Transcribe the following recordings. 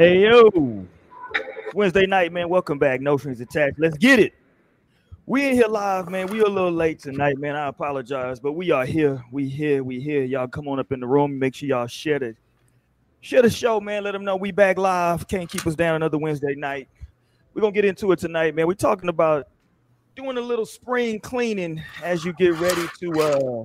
Hey yo, Wednesday night, man. Welcome back. No strings attached. Let's get it. We in here live, man. We a little late tonight, man. I apologize, but we are here. We here. We here. Y'all come on up in the room. Make sure y'all share it. Share the show, man. Let them know we back live. Can't keep us down another Wednesday night. We're gonna get into it tonight, man. We're talking about doing a little spring cleaning as you get ready to uh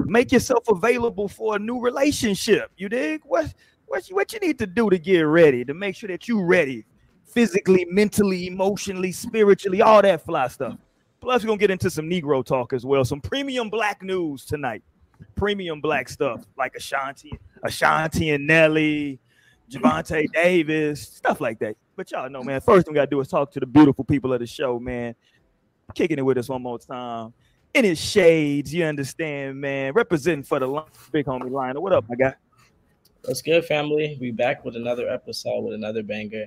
make yourself available for a new relationship. You dig? What what you, what you need to do to get ready to make sure that you ready physically, mentally, emotionally, spiritually, all that fly stuff. Plus, we're gonna get into some Negro talk as well, some premium black news tonight. Premium black stuff like Ashanti, Ashanti and Nelly, Gervonta Davis, stuff like that. But y'all know, man. First thing we gotta do is talk to the beautiful people of the show, man. Kicking it with us one more time. In his shades, you understand, man. Representing for the big homie Lionel. What up, my guy? What's good, family? We back with another episode with another banger.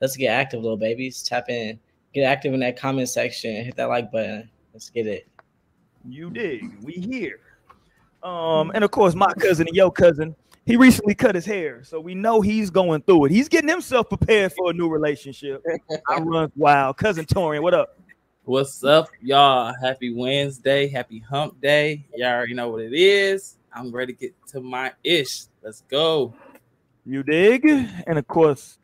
Let's get active, little babies. Tap in, get active in that comment section, hit that like button. Let's get it. You dig? We here. Um, and of course, my cousin and your cousin, he recently cut his hair, so we know he's going through it. He's getting himself prepared for a new relationship. I run wild. Cousin Torian, what up? What's up, y'all? Happy Wednesday, happy hump day. Y'all already know what it is. I'm ready to get to my ish. Let's go. You dig? And of course,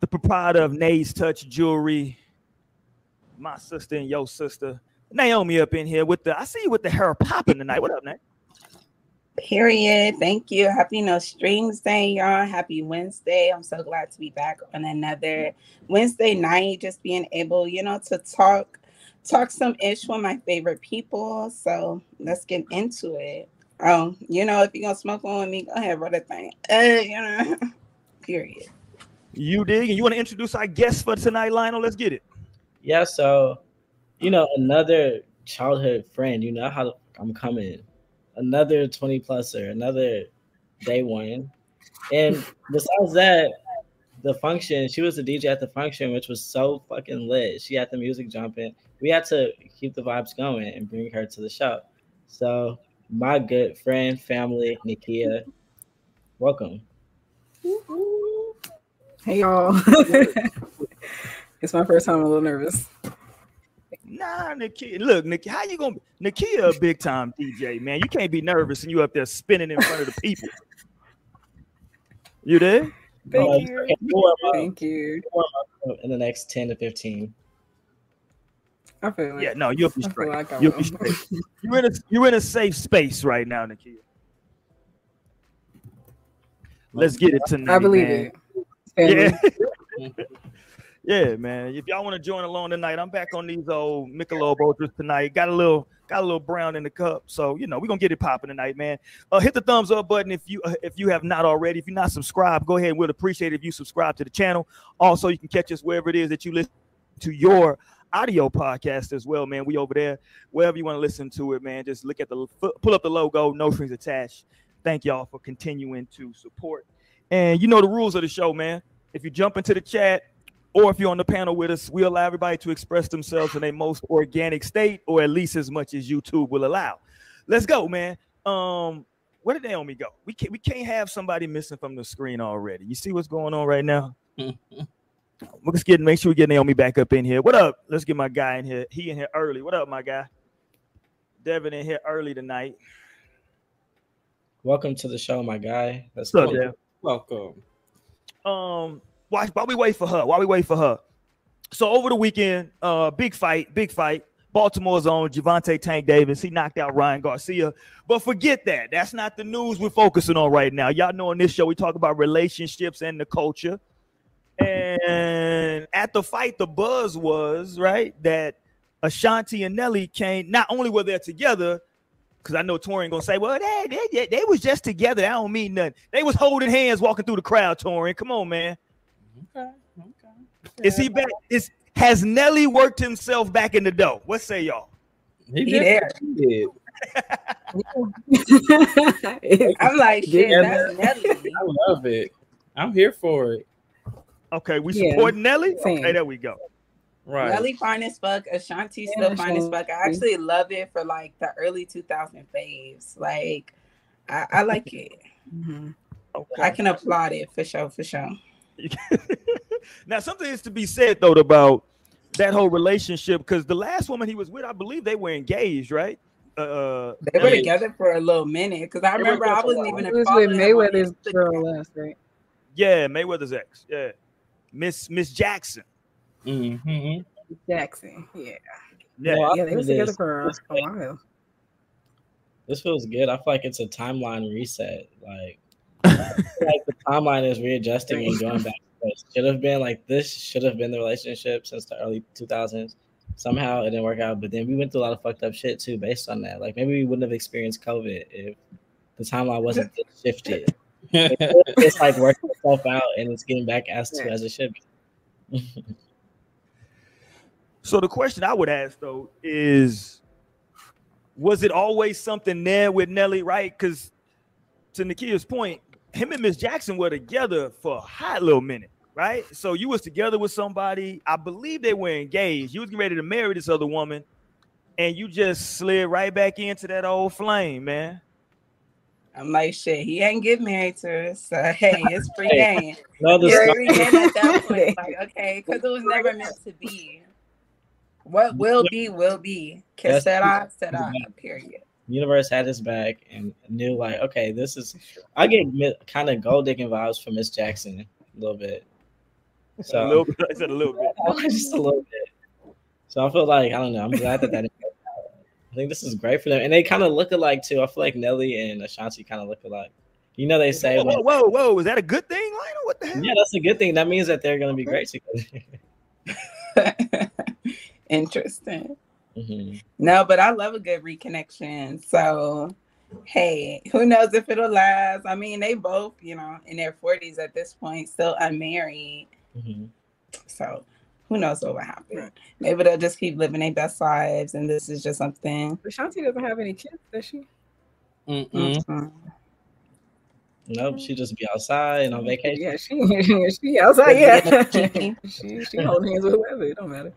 the proprietor of Nay's Touch Jewelry, my sister and your sister, Naomi up in here with the I see you with the hair popping tonight. What up, Nay? Period. Thank you. Happy No Strings Day, y'all. Happy Wednesday. I'm so glad to be back on another Wednesday night, just being able, you know, to talk talk some ish with my favorite people. So let's get into it. Oh, you know, if you're gonna smoke one with me, go ahead, brother thing. Uh, you know, period. You dig? And you want to introduce our guest for tonight, Lionel? Let's get it. Yeah, so you know, another childhood friend, you know how I'm coming. Another 20 pluser, another day one. And besides that, the function, she was the DJ at the function, which was so fucking lit. She had the music jumping. We had to keep the vibes going and bring her to the show. So my good friend, family, Nikia. Welcome. Hey y'all. it's my first time. I'm a little nervous. Nah, Nikia. Look, Nikia, how you gonna Nikia a big time DJ, man? You can't be nervous and you up there spinning in front of the people. You there? Thank uh, you. Thank you. In the next 10 to 15. I feel like, yeah, no, you'll be straight. Like you'll be straight. you're in a you're in a safe space right now, Nikia. Let's get it tonight. I believe man. it. Yeah. yeah, man. If y'all want to join along tonight, I'm back on these old Michelob Ultras tonight. Got a little got a little brown in the cup, so you know we're gonna get it popping tonight, man. Uh, hit the thumbs up button if you uh, if you have not already. If you're not subscribed, go ahead. We'd appreciate it if you subscribe to the channel. Also, you can catch us wherever it is that you listen to your audio podcast as well, man. We over there, wherever you want to listen to it, man. Just look at the pull up the logo, no strings attached. Thank y'all for continuing to support. And you know the rules of the show, man. If you jump into the chat or if you're on the panel with us, we allow everybody to express themselves in a most organic state, or at least as much as YouTube will allow. Let's go, man. Um, where did Naomi go? We can't we can't have somebody missing from the screen already. You see what's going on right now? Let's get make sure we get Naomi back up in here. What up? Let's get my guy in here. He in here early. What up, my guy? Devin in here early tonight. Welcome to the show, my guy. Let's What's up, Welcome. Um, why while we wait for her, while we wait for her. So over the weekend, uh, big fight, big fight. Baltimore's own Gervonta Tank Davis. He knocked out Ryan Garcia. But forget that. That's not the news we're focusing on right now. Y'all know on this show we talk about relationships and the culture. And at the fight, the buzz was right that Ashanti and Nelly came. Not only were they together, because I know Torin gonna say, "Well, they, they they was just together. That don't mean nothing. They was holding hands, walking through the crowd." Torin, come on, man. Okay, okay. Is he back? Is has Nelly worked himself back in the dough? What say y'all? He, he there. Did. I'm like, shit, yeah, that's Nelly. I love it. I'm here for it. Okay, we yeah. support Nelly. Same. Okay, there we go. Right. Nelly fine as fuck. Ashanti still yeah, fine as fuck. I actually love it for like the early 2000 faves. Like, I, I like it. Mm-hmm. Okay. I can applaud it for sure, for sure. now, something is to be said though about that whole relationship because the last woman he was with, I believe they were engaged, right? Uh, They were yeah. together for a little minute because I remember I wasn't even It was with following him on Mayweather's girl last, right? yeah, Mayweather's ex, yeah, Miss Miss Jackson. hmm Jackson. Yeah. Yeah, No, I Yeah, they feel was together this. for This- a while. This feels good. I feel like it's a timeline reset. Like, like the timeline is readjusting and going back. to Should have been like this. Should have been the relationship since the early 2000s. Somehow it didn't work out, but then we went through a lot of fucked up shit too, based on that. Like maybe we wouldn't have experienced COVID if the timeline wasn't shifted. It's like working itself out and it's getting back as to as it should be. So the question I would ask though is, was it always something there with Nelly, right? Because to Nikia's point, him and Miss Jackson were together for a hot little minute, right? So you was together with somebody. I believe they were engaged. You was getting ready to marry this other woman, and you just slid right back into that old flame, man. I'm like, shit, he ain't get married to her. So hey, it's free Hey, game. No, the It's free game at that point. Like, okay, because it was never meant to be. What will be, will be. Que That's- sera, sera, period. universe had his back and knew like, okay, this is. I get kind of gold digging vibes from Miss Jackson a little bit. So a little bit. I said a little bit. just a little bit. So I feel like I don't know. I'm glad that that. I think this is great for them, and they kind of look alike too. I feel like Nelly and Ashanti kind of look alike. You know, they say, Whoa, whoa, whoa, whoa! Is that a good thing, Lionel? What the hell? yeah, that's a good thing. That means that they're gonna be great together. Interesting. Mhm. No, but I love a good reconnection. So, hey, who knows if it'll last? I mean, they both, you know, in their 40s at this point, still unmarried. Mhm. So, who knows what will happen? Maybe they'll just keep living their best lives, and this is just something. But Shanti doesn't have any kids, does she? Mm-mm. Mhm. Nope, she just be outside and on vacation. Yeah, she she outside. Yeah, she she holding hands with whoever. It don't matter.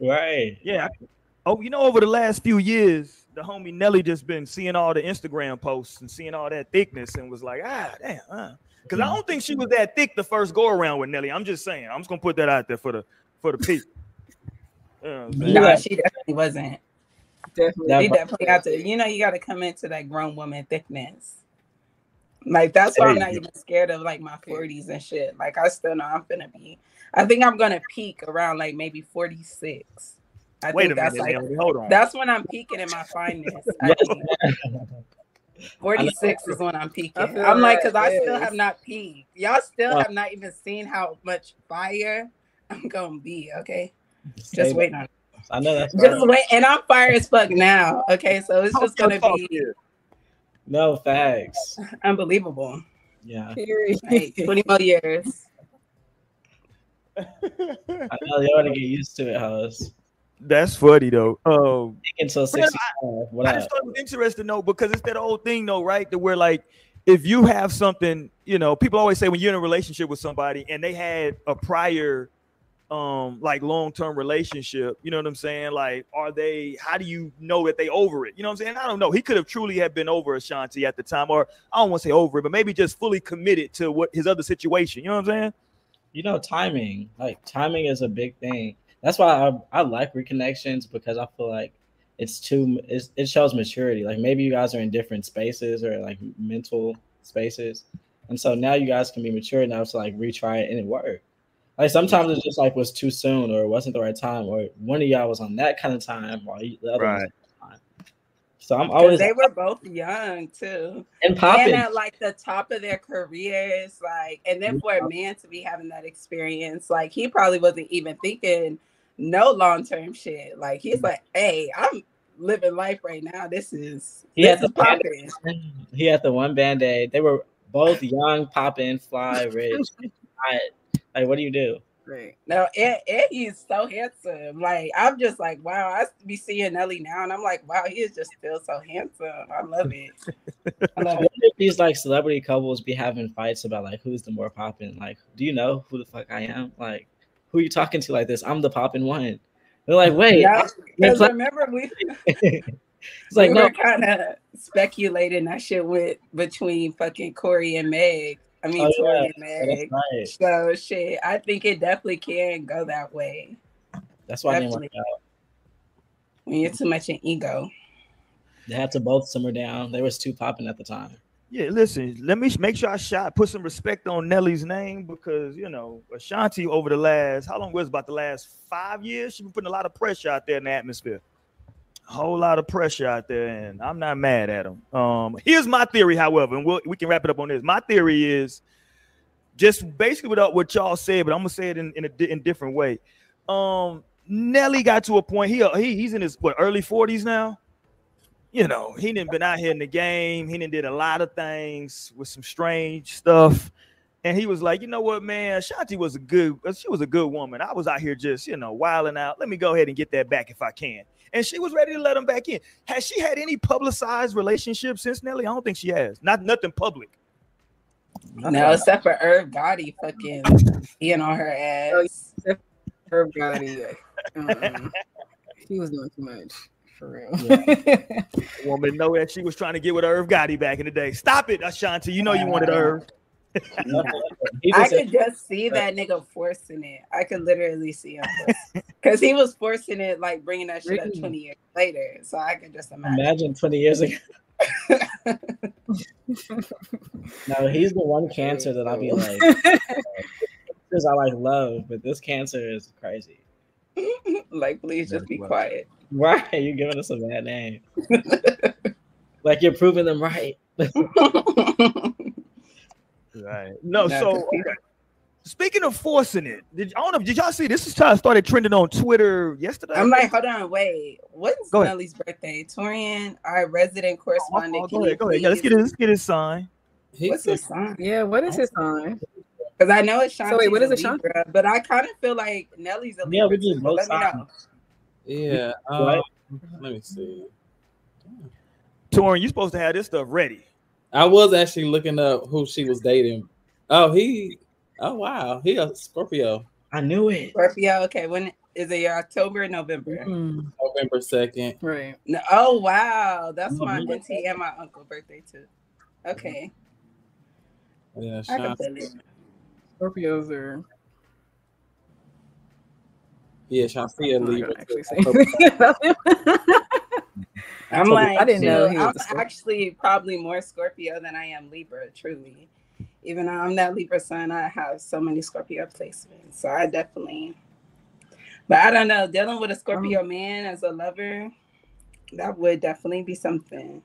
Right. Yeah. Oh, you know, over the last few years, the homie Nelly just been seeing all the Instagram posts and seeing all that thickness and was like, ah, damn, uh. Because I don't think she was that thick the first go around with Nelly. I'm just saying. I'm just gonna put that out there for the for the people. You know what I'm saying? No, Yeah. she definitely wasn't. Definitely. That- definitely got to, you know, you got to come into that grown woman thickness. Like that's why I'm not even scared of like my 40s and shit. Like I still know I'm gonna be. I think I'm gonna peak around like maybe 46. I Wait a that's minute, like Hold on. that's when I'm peaking in my fineness. I think. 46 is when I'm peaking. I feel I'm like, because I still yes. have not peaked. Y'all still have not even seen how much fire I'm gonna be. Okay, Say just that. wait on. I know that's Just right. wait, and I'm fire as fuck now. Okay, so it's just gonna be here. no facts. unbelievable. Yeah, Like 20 more years. I know you already get used to it, hoes. That's funny though. Um, Until sixty five. What I just thought it was interesting though because it's that old thing though, right? That we're like if you have something, you know, people always say when you're in a relationship with somebody and they had a prior um like long-term relationship, you know what I'm saying? Like, are they how do you know that they over it? You know what I'm saying? I don't know. He could have truly have been over Ashanti at the time, or I don't want to say over it, but maybe just fully committed to what his other situation. You know what I'm saying? you know, timing. Like timing is a big thing. That's why I, I like reconnections because I feel like it's too it's, it shows maturity. Like maybe you guys are in different spaces or like mental spaces, and so now you guys can be mature enough to like retry it and it worked. Like sometimes it's just like was too soon or it wasn't the right time or one of y'all was on that kind of time while the other was Right. on time. So I'm 'Cause always they were both young too. and And popping. at like the top of their careers, like, and then for a man to be having that experience, like he probably wasn't even thinking no long term shit. Like he's like, hey, I'm living life right now. This is He this had is the popping. He had the one band aid. They were both young, popping, fly, rich. I, like, what do you do? Right. No, and, and he's so handsome. Like I'm just like, wow. I be seeing Nelly now, and I'm like, wow, he is just still so handsome. I love it. I love it. if these like celebrity couples be having fights about like who's the more popping. Like, do you know who the fuck I am? Like, who are you talking to like this? I'm the popping one. They're like, wait. Yeah, because remember we it's like we no. kind of speculating that shit with between fucking Tory and Meg I mean, Oh, Tory yeah. Meg. right. So shit, I think it definitely can go that way That's why they didn't work Definitely. out. when you're too much in ego. They had to both simmer down. They was too popping at the time. Yeah, listen, let me make sure I shot put some respect on Nelly's name because you know Ashanti over the last how long was it, about the last five years? She's been putting a lot of pressure out there in the atmosphere. Whole lot of pressure out there, and I'm not mad at him. Um, here's my theory, however, and we'll, we can wrap it up on this. My theory is just basically without what y'all said, but I'm gonna say it in, in a in different way. Um, Nelly got to a point. He, he he's in his what early 40s now you know, he didn't been out here in the game. He didn't did a lot of things with some strange stuff. And he was like, you know what, man, Shanti was a good, she was a good woman. I was out here just, you know, wilding out. Let me go ahead and get that back if I can. And she was ready to let him back in. Has she had any publicized relationship since Nelly? I don't think she has. Not nothing public. No, except for Irv Gotti fucking being on her ass. Herb Gotti. Um, he was doing too much for real. Woman know that she was trying to get with Irv Gotti back in the day. Stop it, Ashanti. You know you wanted Irv. He I just could just see that nigga forcing it. I could literally see him because he was forcing it, like bringing that shit up twenty years later. So I could just imagine. imagine 20 years ago. no, he's the one cancer that I'll be like, because I like love, but this cancer is crazy. like, please just be quiet. Why are you giving us a bad name? like you're proving them right. Right. No, No, so 'cause he- okay. speaking of forcing it, did I don't know, did y'all see this is how it started trending on Twitter yesterday? I'm like, hold on, wait. When's Go ahead. Nelly's birthday? Torian, our resident correspondent. Oh, can go ahead, go ahead. Yeah, let's get it, let's get his sign. What's his sign? yeah, what is his sign? Because I know it's Shanti's So wait, what is it, Shanti? Libra, but I kind of feel like Nelly's a Libra. Yeah, we just too, both Let me know. Yeah. Um, let me see. Torin, you're supposed to have this stuff ready. I was actually looking up who she was dating. Oh, he. Oh wow, he a Scorpio. I knew it. Scorpio. Okay, when is it? Your October or November? Mm, November second. right. No, oh wow, that's my auntie and my uncle birthday too. Okay, Yeah, I can Sean. feel it. Scorpios are. Yeah, Shantia I'm not Libra. gonna actually too. say. I'm like, I didn't know he was I'm actually probably more Scorpio than I am Libra, truly. Even though I'm that Libra sun, I have so many Scorpio placements. So I definitely, but I don't know, dealing with a Scorpio Um, man as a lover, that would definitely be something.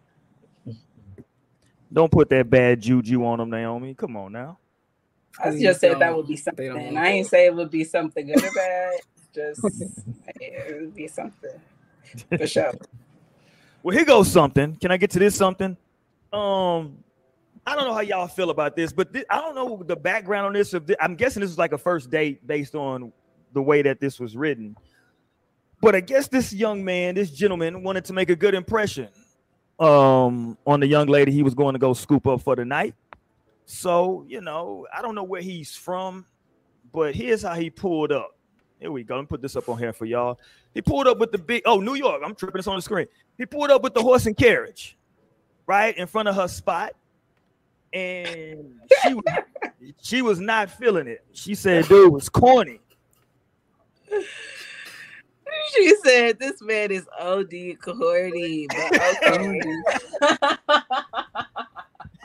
Don't put that bad juju on him, Naomi. Come on now. I Please just said that would be something. I ain't that. say it would be something good or bad. Just it would be something for sure. Well, here goes something. Can I get to this something? Um, I don't know how y'all feel about this, but thi- I don't know the background on this. Thi- I'm guessing this is like a first date based on the way that this was written. But I guess this young man, this gentleman, wanted to make a good impression um, on the young lady he was going to go scoop up for the night. So you know, I don't know where he's from, but here's how he pulled up. Here we go. Let me put this up on here for y'all. He pulled up with the big, oh, New York. I'm tripping. It's on the screen. He pulled up with the horse and carriage, right in front of her spot, and she was, she was not feeling it. She said, "Dude, was corny." She said this man is OD corny, but okay.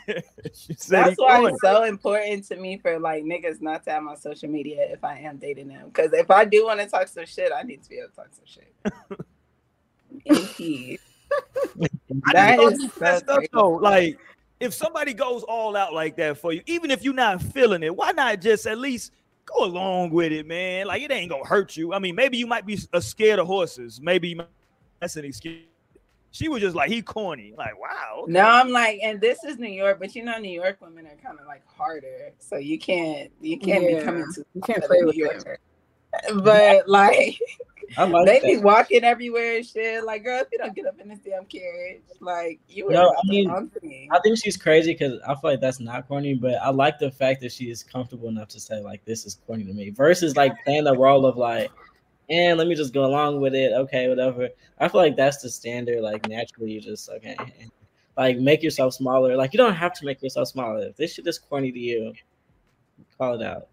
she said, That's why corny. it's so important to me for like niggas not to have my social media if I am dating them. Because if I do want to talk some shit, I need to be able to talk some shit. In peace. I That just so messed up, though. Like, if somebody goes all out like that for you, even if you're not feeling it, why not just at least go along with it, man? Like, it ain't gonna hurt you. I mean, maybe you might be uh, scared of horses. Maybe might- that's an excuse. She was just like, he corny. Like, wow. okay. No, I'm like, and this is New York, but you know, New York women are kind of like harder, so you can't you can't Yeah, be coming to you can't play New with Yorker. But like, I like they that. be walking everywhere and shit. Like, girl, if you don't get up in this damn carriage, like you were No, I mean. I think she's crazy because I feel like that's not corny, but I like the fact that she is comfortable enough to say like this is corny to me versus like playing the role of like, and let me just go along with it. Okay, whatever. I feel like that's the standard. Like naturally, you just okay. like make yourself smaller. Like you don't have to make yourself smaller. If this shit is corny to you, call it out.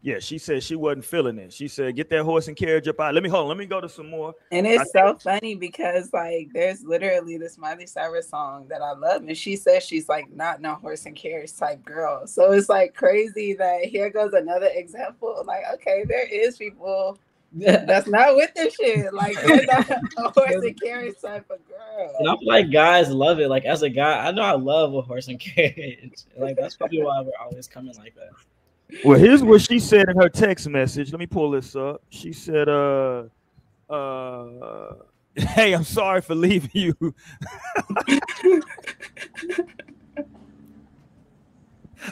Yeah, she said she wasn't feeling it. She said, "Get that horse and carriage up out." Let me hold. On, let me go to some more. And it's so funny because like there's literally this Miley Cyrus song that I love, and she says she's like not no horse and carriage type girl. So it's like crazy that here goes another example. Like, okay, there is people that's not with this shit. Like they're not a horse and carriage type of girl. And I feel like guys love it. Like as a guy, I know I love a horse and carriage. Like that's probably why we're always coming like that. Well, here's what she said in her text message. Let me pull this up. She said, uh, uh, hey, I'm sorry for leaving you.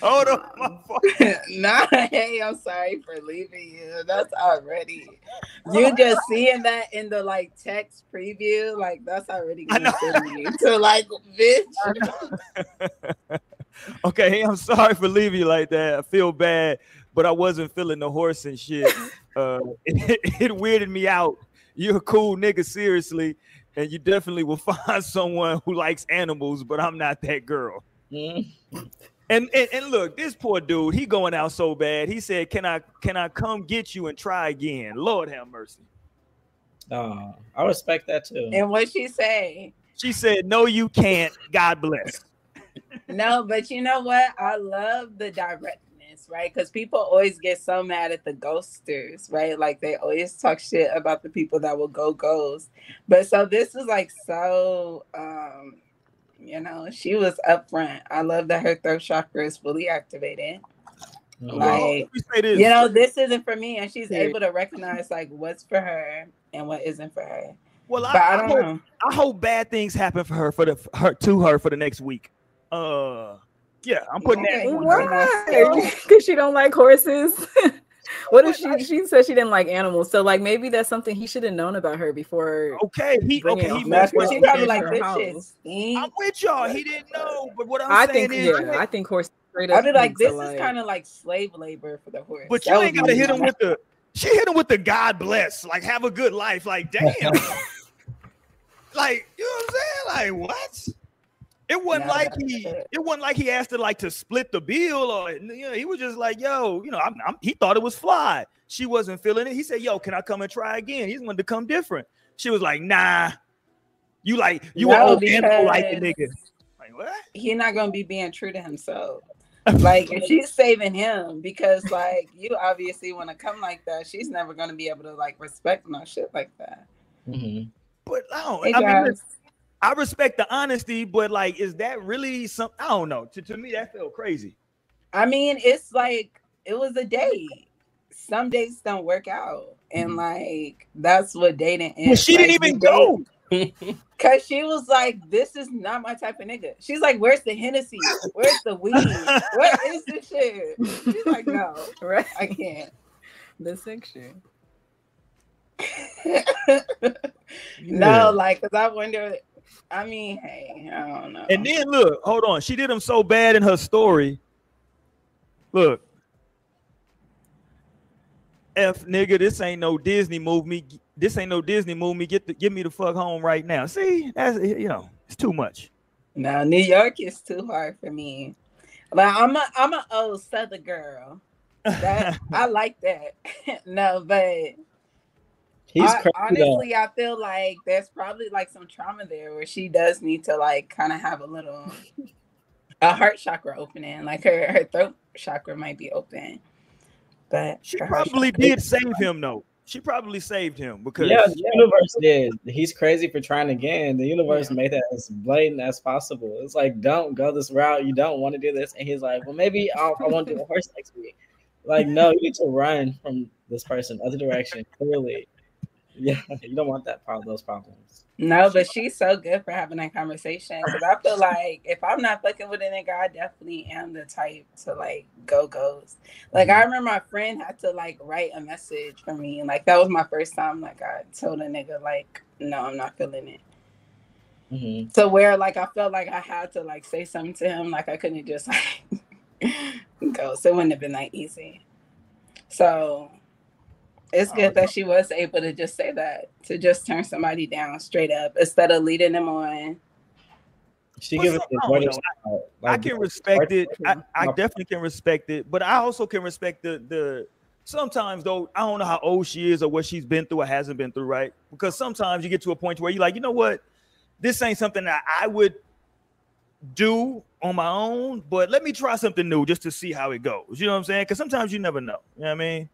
Hold on. nah, hey, I'm sorry for leaving you. That's already you just seeing that in the like text preview, like that's already gonna send you to like bitch. okay, I'm sorry for leaving you like that. I feel bad, but I wasn't feeling the horse and shit. Uh, it, it weirded me out. You're a cool nigga, seriously, and you definitely will find someone who likes animals, but I'm not that girl. Mm-hmm. And, and, and look, this poor dude, he going out so bad. He said, "Can I can I come get you and try again?" Lord have mercy. Oh, I respect that too. And what she say? She said, "No, you can't. God bless." No, but you know what? I love the directness, right? Because people always get so mad at the ghosters, right? Like they always talk shit about the people that will go ghost. But so this is like so um you know, she was upfront. I love that her throat chakra is fully activated. Mm-hmm. Like, you know, this isn't for me, and she's able to recognize like what's for her and what isn't for her. Well, I, I, I, hope, know. I hope bad things happen for her for the her to her for the next week. Uh, yeah, I'm putting okay. that. Why? Because she don't like horses. what if she she said she didn't like animals? So like maybe that's something he should have known about her before. Okay, he okay he messed she probably like this. I'm with y'all. He didn't know, but what I'm I saying think, is, yeah, I think horse. I'd be like, this is kind of like slave labor for the horse. But you that ain't gotta hit him with the. She hit him with the God bless, like have a good life. Like damn, like you know what I'm saying? Like what? It wasn't like he it wasn't like he asked her like to split the bill or you know, he was just like, yo, you know, I'm, I'm, he thought it was fly. She wasn't feeling it. He said, Yo, can I come and try again? He wanted to come different. She was like, nah. You like you no, old animal like a nigga. Like what? He's not gonna be being true to himself. like if she's saving him because like you obviously want to come like that, she's never gonna be able to like respect no shit like that. Mm-hmm. But I don't. Hey, I mean, I respect the honesty, but like, is that really some? I don't know. To, to me, that felt crazy. I mean, it's like it was a date. Some dates don't work out, and mm-hmm. like that's what dating is. Well, she like, didn't even go. Cause she was like, "This is not my type of nigga." She's like, "Where's the Hennessy? Where's the weed? what is this shit?" She's like, "No, right? I can't." The section. no, like, cause I wonder I mean, hey, I don't know. And then look, hold on. She did him so bad in her story. Look. F nigga, this ain't no Disney movie. This ain't no Disney movie. Get the get me the fuck home right now. See, that's you know, it's too much. No, New York is too hard for me. Like I'm a I'm a old Southern girl. That I like that. no, but He's I, honestly, I feel like there's probably like some trauma there where she does need to like kind of have a little a heart chakra opening, like her her throat chakra might be open. But she probably did save him though. She probably saved him because yeah, the universe did. He's crazy for trying again. The universe yeah. made that as blatant as possible. It's like, don't go this route. You don't want to do this. And he's like, well, maybe I'll, I want to do a horse next week. Like, no, you need to run from this person, other direction. Clearly, yeah, you don't want that problem, those problems. No, but she's so good for having that conversation because I feel like if I'm not fucking with a nigga, I definitely am the type to like go goes. Like mm-hmm. I remember my friend had to like write a message for me, and like that was my first time. Like I told a nigga like, no, I'm not feeling it. Mm-hmm. So where like I felt like I had to like say something to him, like I couldn't just like go. So it wouldn't have been that easy. So it's good oh, that she was able to just say that, to just turn somebody down straight up instead of leading them on She But give it some- the I don't Jordan know. style, I like, can respect it. I, I definitely can respect it, but I also can respect the the. Sometimes though, I don't know how old she is or what she's been through or hasn't been through, right? Because sometimes you get to a point where you're like, you know what, this ain't something that I would do on my own, but let me try something new just to see how it goes. You know what I'm saying? Because sometimes you never know. You know what I mean?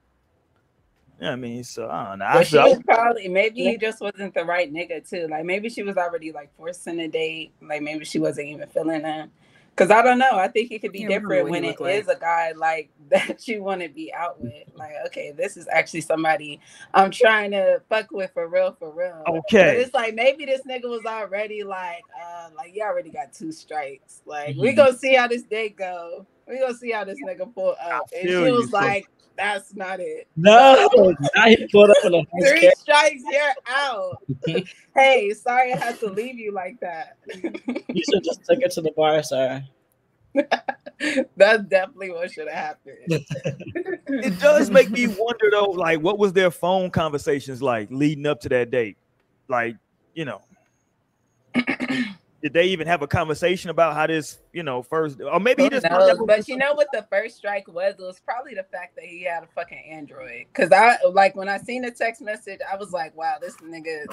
Yeah, I mean, so I don't know. I But she was probably maybe he just wasn't the right nigga too. Like maybe she was already like forcing a date. Like maybe she wasn't even feeling him. Cause I don't know. I think it could be different when he it looked is a guy like that you want to be out with. Like, okay, this is actually somebody I'm trying to fuck with for real, for real. But okay. it's like maybe this nigga was already like, uh, like you already got two strikes. Like we Mhm. gonna see how this day go. We gonna see how this nigga pull up. And she feel you, was like, that's not it. No, now he pulled up in the Three catch. strikes, you're out. hey, sorry I had to leave you like that. You should just take it to the bar, sir. That's definitely what should have happened. it does make me wonder though, like what was their phone conversations like leading up to that date? Like, you know, did they even have a conversation about how this, you know, first or maybe he Who just knows? But you know what the first strike was? It was probably the fact that he had a fucking Android. Cause I like when I seen the text message, I was like, wow, this nigga,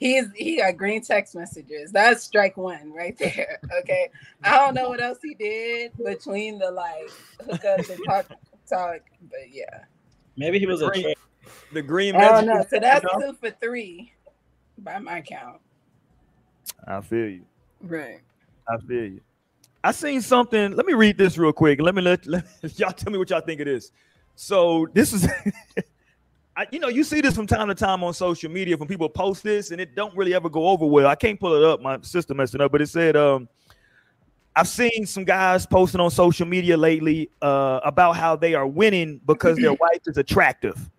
he's he got green text messages. That's strike one right there. Okay. I don't know what else he did between the like hookups and talk talk, but yeah. Maybe he was a Green- trick. the green I don't know. So that's you know? two for three by my count. I feel you. Right. I feel you. I seen something. Let me read this real quick. Let me let, let y'all tell me what y'all think it is. So this is, I, you know, you see this from time to time on social media when people post this, and it don't really ever go over well. I can't pull it up. My system messing up, but it said, um, I've seen some guys posting on social media lately uh, about how they are winning because their wife is attractive.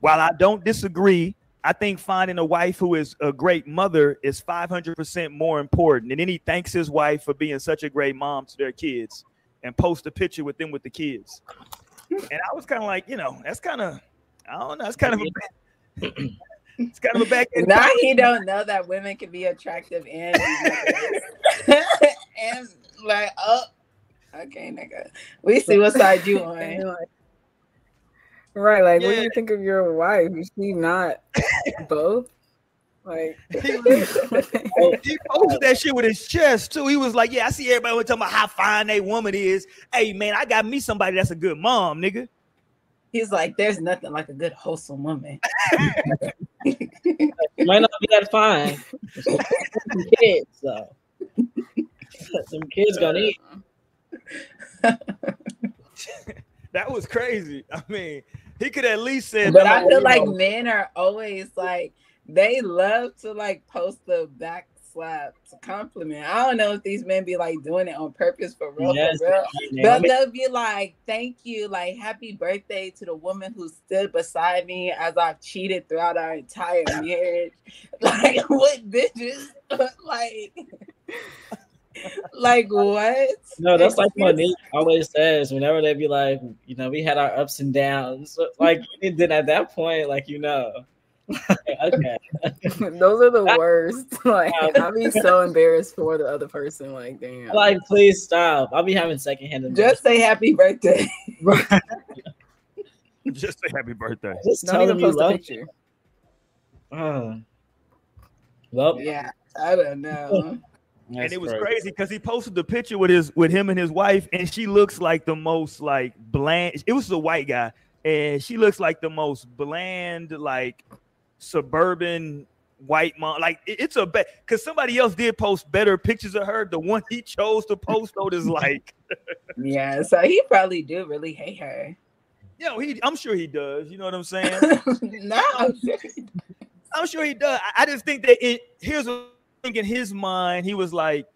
While I don't disagree, I think finding a wife who is a great mother is 500% more important. And then he thanks his wife for being such a great mom to their kids and post a picture with them with the kids. And I was kind of like, you know, that's kind of, I don't know, it's kind of a bad, it's kind of a back end. Now he don't know that women can be attractive and and like oh okay nigga. We see what side you And on. you're like- Right, like what do you think of your wife? Is she not both? Like He, he posted that shit with his chest too. He was like, "Yeah, I see everybody talking about how fine a woman is. Hey, man, I got me somebody that's a good mom, nigga. He's like, there's nothing like a good wholesome woman. Might not be that fine. Some kids, though. Some kids gonna eat. That was crazy. I mean, he could at least said, But I feel like know, men are always like they love to like post the back slap to compliment. I don't know if these men be like doing it on purpose for real, Yes, for real. But they'll be like, "Thank you, like happy birthday to the woman who stood beside me as I've cheated throughout our entire marriage." Like, what bitches? like, like what? No, that's like Excuse- Monique always says whenever they be like, you know, we had our ups and downs. Like, then at that point, like, you know, okay. those are the worst. Like I'd be so embarrassed for the other person. Like damn. Like, please stop. I'll be having secondhand Just say happy birthday. just say happy birthday." Just don't tell even them you post a love picture. Uh, well, yeah, I don't know. And it was crazy because he posted the picture with his with him and his wife, and she looks like the most like bland. It was a white guy, and she looks like the most bland, like suburban white mom. Like it- it's a bad because somebody else did post better pictures of her. The one he chose to post though is like, Yeah, so he probably do really hate her. you know, he. I'm sure he does. You know what I'm saying? no, I'm sure he does. I, I just think that it. Here's what I think in his mind, he was like,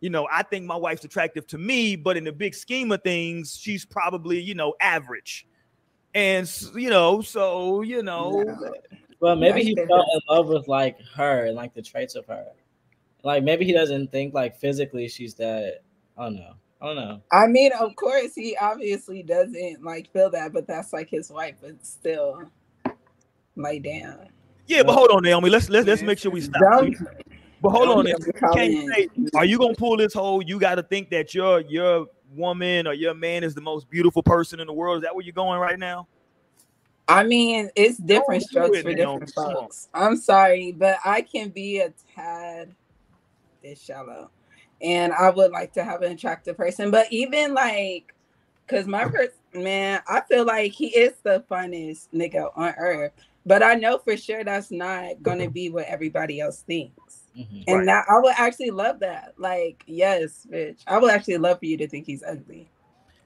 you know, I think my wife's attractive to me, but in the big scheme of things, she's probably, you know, average. And you know, so you know, well, maybe he That's fell in love with like her and like the traits of her. Like, maybe he doesn't think like physically she's that. I don't know. I don't know. I mean, of course, he obviously doesn't like feel that, but that's like his wife, but still, lay damn. yeah. But hold on, Naomi. Let's let's let's make sure we stop. Don't But hold on, I'm if- calling can you say, are you gonna pull this whole? You got to think that your your woman or your man is the most beautiful person in the world. Is that where you're going right now? I mean, it's different strokes it, for different Come folks. I'm sorry, but I can be a tad this shallow. And I would like to have an attractive person. But even like, cause my person, man, I feel like he is the funnest nigga on earth. But I know for sure that's not gonna be what everybody else thinks. Mhm. And that I would actually love that. Like, yes, bitch. I would actually love for you to think he's ugly.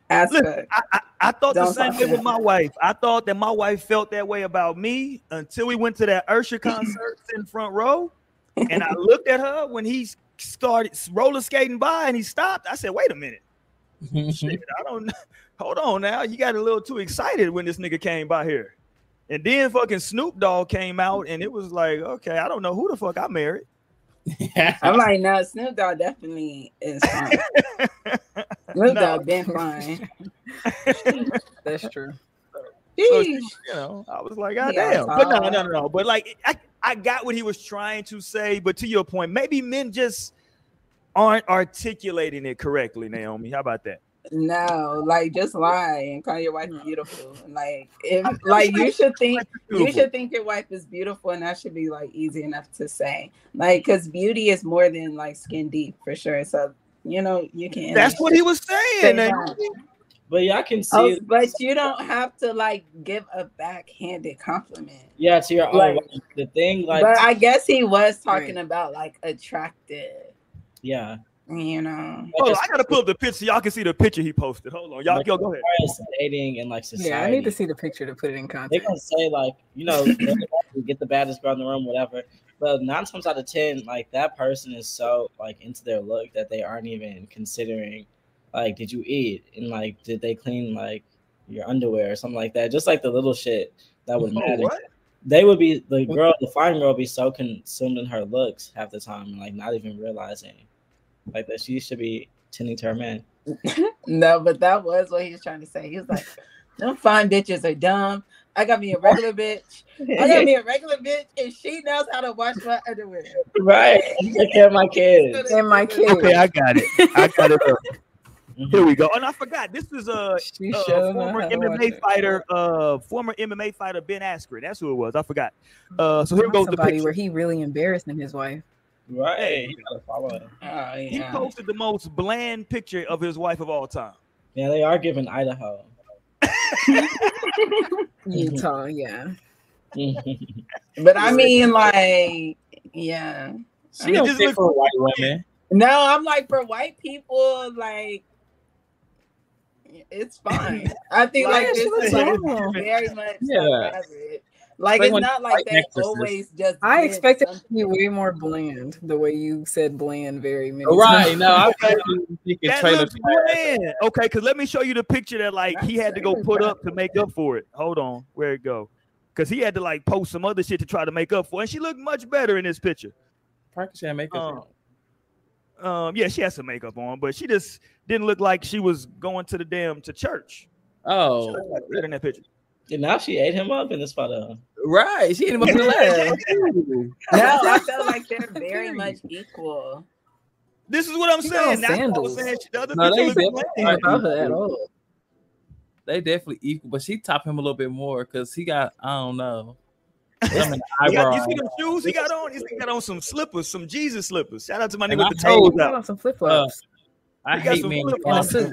As Listen, fuck. I, I, I thought the Don't same talk way with my wife. I thought that my wife felt that way about me until we went to that Usher concert in front row, and I looked at her when he started roller skating by and he stopped. I said, "Wait a minute, shit, I don't. Hold on now. You got a little too excited when this nigga came by here." And then fucking Snoop Dogg came out, and it was like, okay, I don't know who the fuck I married. I'm like, no, Snoop Dogg definitely is fine. Snoop No. Dogg been fine. That's true. So, you know, I was like, Yeah, damn. But no, no, no, no. But like, I, I got what he was trying to say. But to your point, maybe men just aren't articulating it correctly, Naomi. How about that? No, like just lie and call your wife No. beautiful. Like if like you should think you should think your wife is beautiful and that should be like easy enough to say. Like because beauty is more than like skin deep for sure. So you know you can That's what he was saying. Say Naomi. But y'all can see, Oh, but you don't have to like give a backhanded compliment. yeah, to your. Like- wife. the thing, like, but I guess he was talking Right. about like attractive, yeah. You know. Hold on, I gotta pull up the picture. So y'all can see the picture he posted. Hold on, y'all Like, go, go ahead. as far as dating and like society. Yeah, I need to see the picture to put it in context. They context. gonna say like, you know, get the baddest girl in the room, whatever. But nine times out of ten, like that person is so like into their look that they aren't even considering, like, did you eat and like, did they clean like your underwear or something like that? Just like the little shit that would Oh, matter. what? They would be the girl, the fine girl, would be so consumed in her looks half the time, and like not even realizing, like that she should be tending to her man. No, but that was what he was trying to say. He was like, "Them fine bitches are dumb. I got me a regular bitch. I got me a regular bitch, and she knows how to wash my underwear." right, take care of my kids. And my kid. Okay, I got it. I got it. Up. Mhm. Here we go. And I forgot. This is a She uh, former how to watch MMA fighter, uh, former MMA fighter Ben Askren. That's who it was. I forgot. Uh, so here goes the somebody picture. where he really embarrassing his wife. Right, you gotta follow it. Oh He posted the most bland picture of his wife of all time. Yeah, they are giving Idaho. Utah, yeah. But I mean, like, yeah. she It don't just fit for white women. No, I'm like for white people, like it's fine. I think like Yeah, this is like very much Yeah. Yeah. average. Like Like it's not like white they always just. I did expected it to be way more bland, the way you said bland very many Right, times. no, I Okay. was thinking That looks bland. Okay, because let me show you the picture that like he had to go put up to make up for it. Hold on, where it go? Because he had to like post some other shit to try to make up for, it. and she looked much better in this picture. Practice and makeup. Um, um, yeah, she has some makeup on, but she just didn't look like she was going to the damn to church. She oh, looked like better in that picture. And now she ate him up in this photo. Right. She ate him up in the leg. No, I feel like they're very much equal. This is what I'm She saying. on That's what I sandals. saying. The other No, they definitely bland. Her at all. They definitely equal, but she top him a little bit more because he got, I don't know. Some in He got, eyebrow. you see them shoes he got on? He got on some slippers, some Jesus slippers. Shout out to my And nigga I with the hate- toes Put on out. some flip flops. Uh, I He got hate some men flip flops. flip.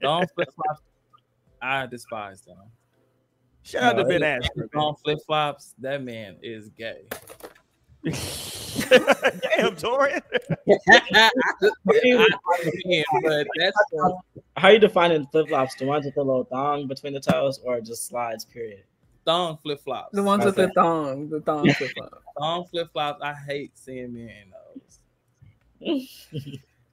Don't flip flops. I despise them. Shout out to No, Ben Askren. On flip flops, that man is gay. man. Damn, Torian. I understand, but that's How you defining flip flops? The ones with the little thong between the toes, or just slides? Period. thong flip flops. The ones with the Okay. thong, the thong flip flop. thong flip flops. I hate seeing men in those.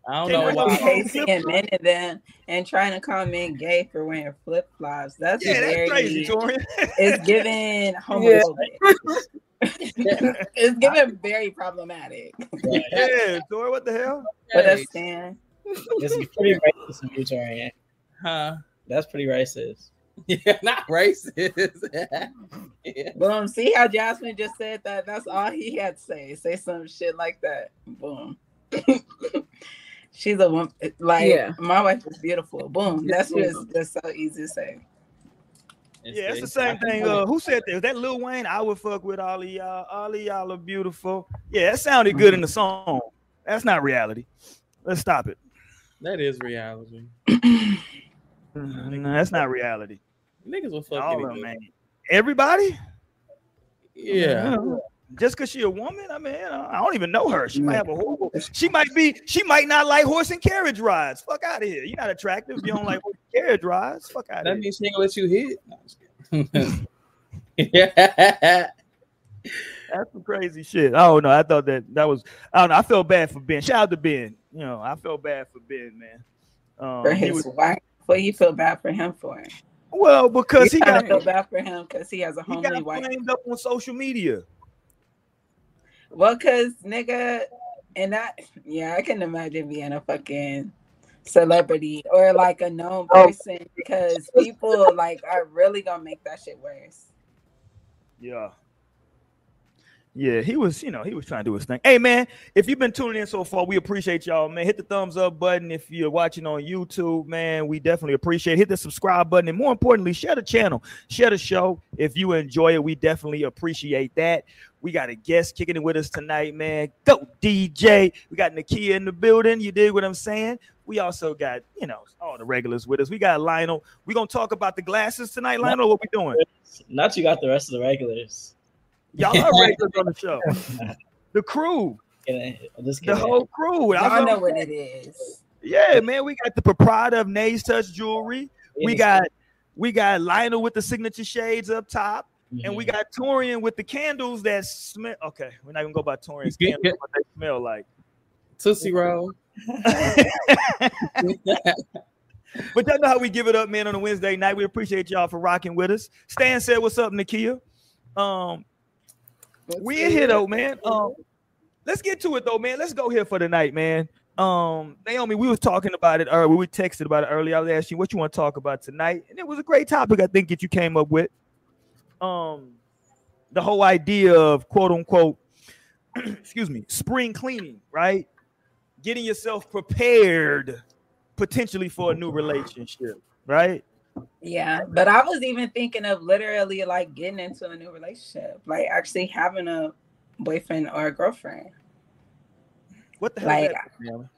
I don't know what Like, the why. hate seeing men in them and trying to call men gay for wearing flip flops. That's Yeah, that's very. crazy, Torian. It's given homophobic. it's given very problematic. yeah, Torian, what the hell? But Hey, that's Stan. It's pretty racist of you, Torian. huh? That's pretty racist. Yeah, not racist. Boom. Um, see how Jasmine just said that? That's all he had to say. Say some shit like that. Boom. She's a woman. Like Yeah. my wife is beautiful. Boom. That's just that's so easy to say. Yeah, it's the same thing. Uh, who said that? Was that Lil Wayne? I would fuck with all of y'all. All of y'all are beautiful. Yeah, that sounded good in the song. That's not reality. Let's stop it. that is reality. No, that's not reality. Niggas will fuck All of anything. them, man. Everybody? Yeah. Just because she a woman, I mean, I don't even know her. She might have a horrible. She might be. She might not like horse and carriage rides. Fuck out of here. You're not attractive. You don't like horse and carriage rides. Fuck out of That here. means she ain't gonna let you hit. No, I'm yeah. That's some crazy shit. Oh no, I thought that that was. I don't know. I felt bad for Ben. Shout out to Ben. You know, I felt bad for Ben, man. Um, For his was- wife. What you feel bad for him for? well, because he you got gotta feel bad for him because he has a he homely got wife. flamed up on social media. Well, cause nigga, and that yeah, I can imagine being a fucking celebrity or like a known oh. person because people like are really gonna make that shit worse. Yeah. Yeah, he was, you know, he was trying to do his thing. Hey man, if you've been tuning in so far, we appreciate y'all, man. Hit the thumbs up button if you're watching on YouTube, man. We definitely appreciate it. Hit the subscribe button and more importantly, share the channel, share the show. If you enjoy it, we definitely appreciate that. We got a guest kicking it with us tonight, man. Go DJ. We got Nakia in the building. You dig what I'm saying? We also got, you know, all the regulars with us. We got Lionel. we gonna talk about the glasses tonight, Lionel. What we doing? Not you got the rest of the regulars. Y'all are regulars on the show. The crew, Kidding. Just the whole crew. I Y'all was- know what it is. Yeah, man. We got the proprietor of Nays Touch Jewelry. We got we got Lionel with the signature shades up top, and we got Torian with the candles that smell. Okay, we're not gonna go by Torian's candles, what they smell like. Tootsie Roll. But y'all know how we give it up, man, on a Wednesday night. We appreciate y'all for rocking with us. Stan said, "What's up, Nakia?" Um, we in here though, man. Um, let's get to it though, man. Let's go here for the night, man. Um, Naomi, we was talking about it earlier. We texted about it earlier. I was asking you what you want to talk about tonight, and it was a great topic. I think that you came up with. Um, the whole idea of quote unquote, excuse me, spring cleaning, right? Getting yourself prepared potentially for a new relationship, right? Yeah, but I was even thinking of literally like getting into a new relationship, like actually having a boyfriend or a girlfriend. What the hell?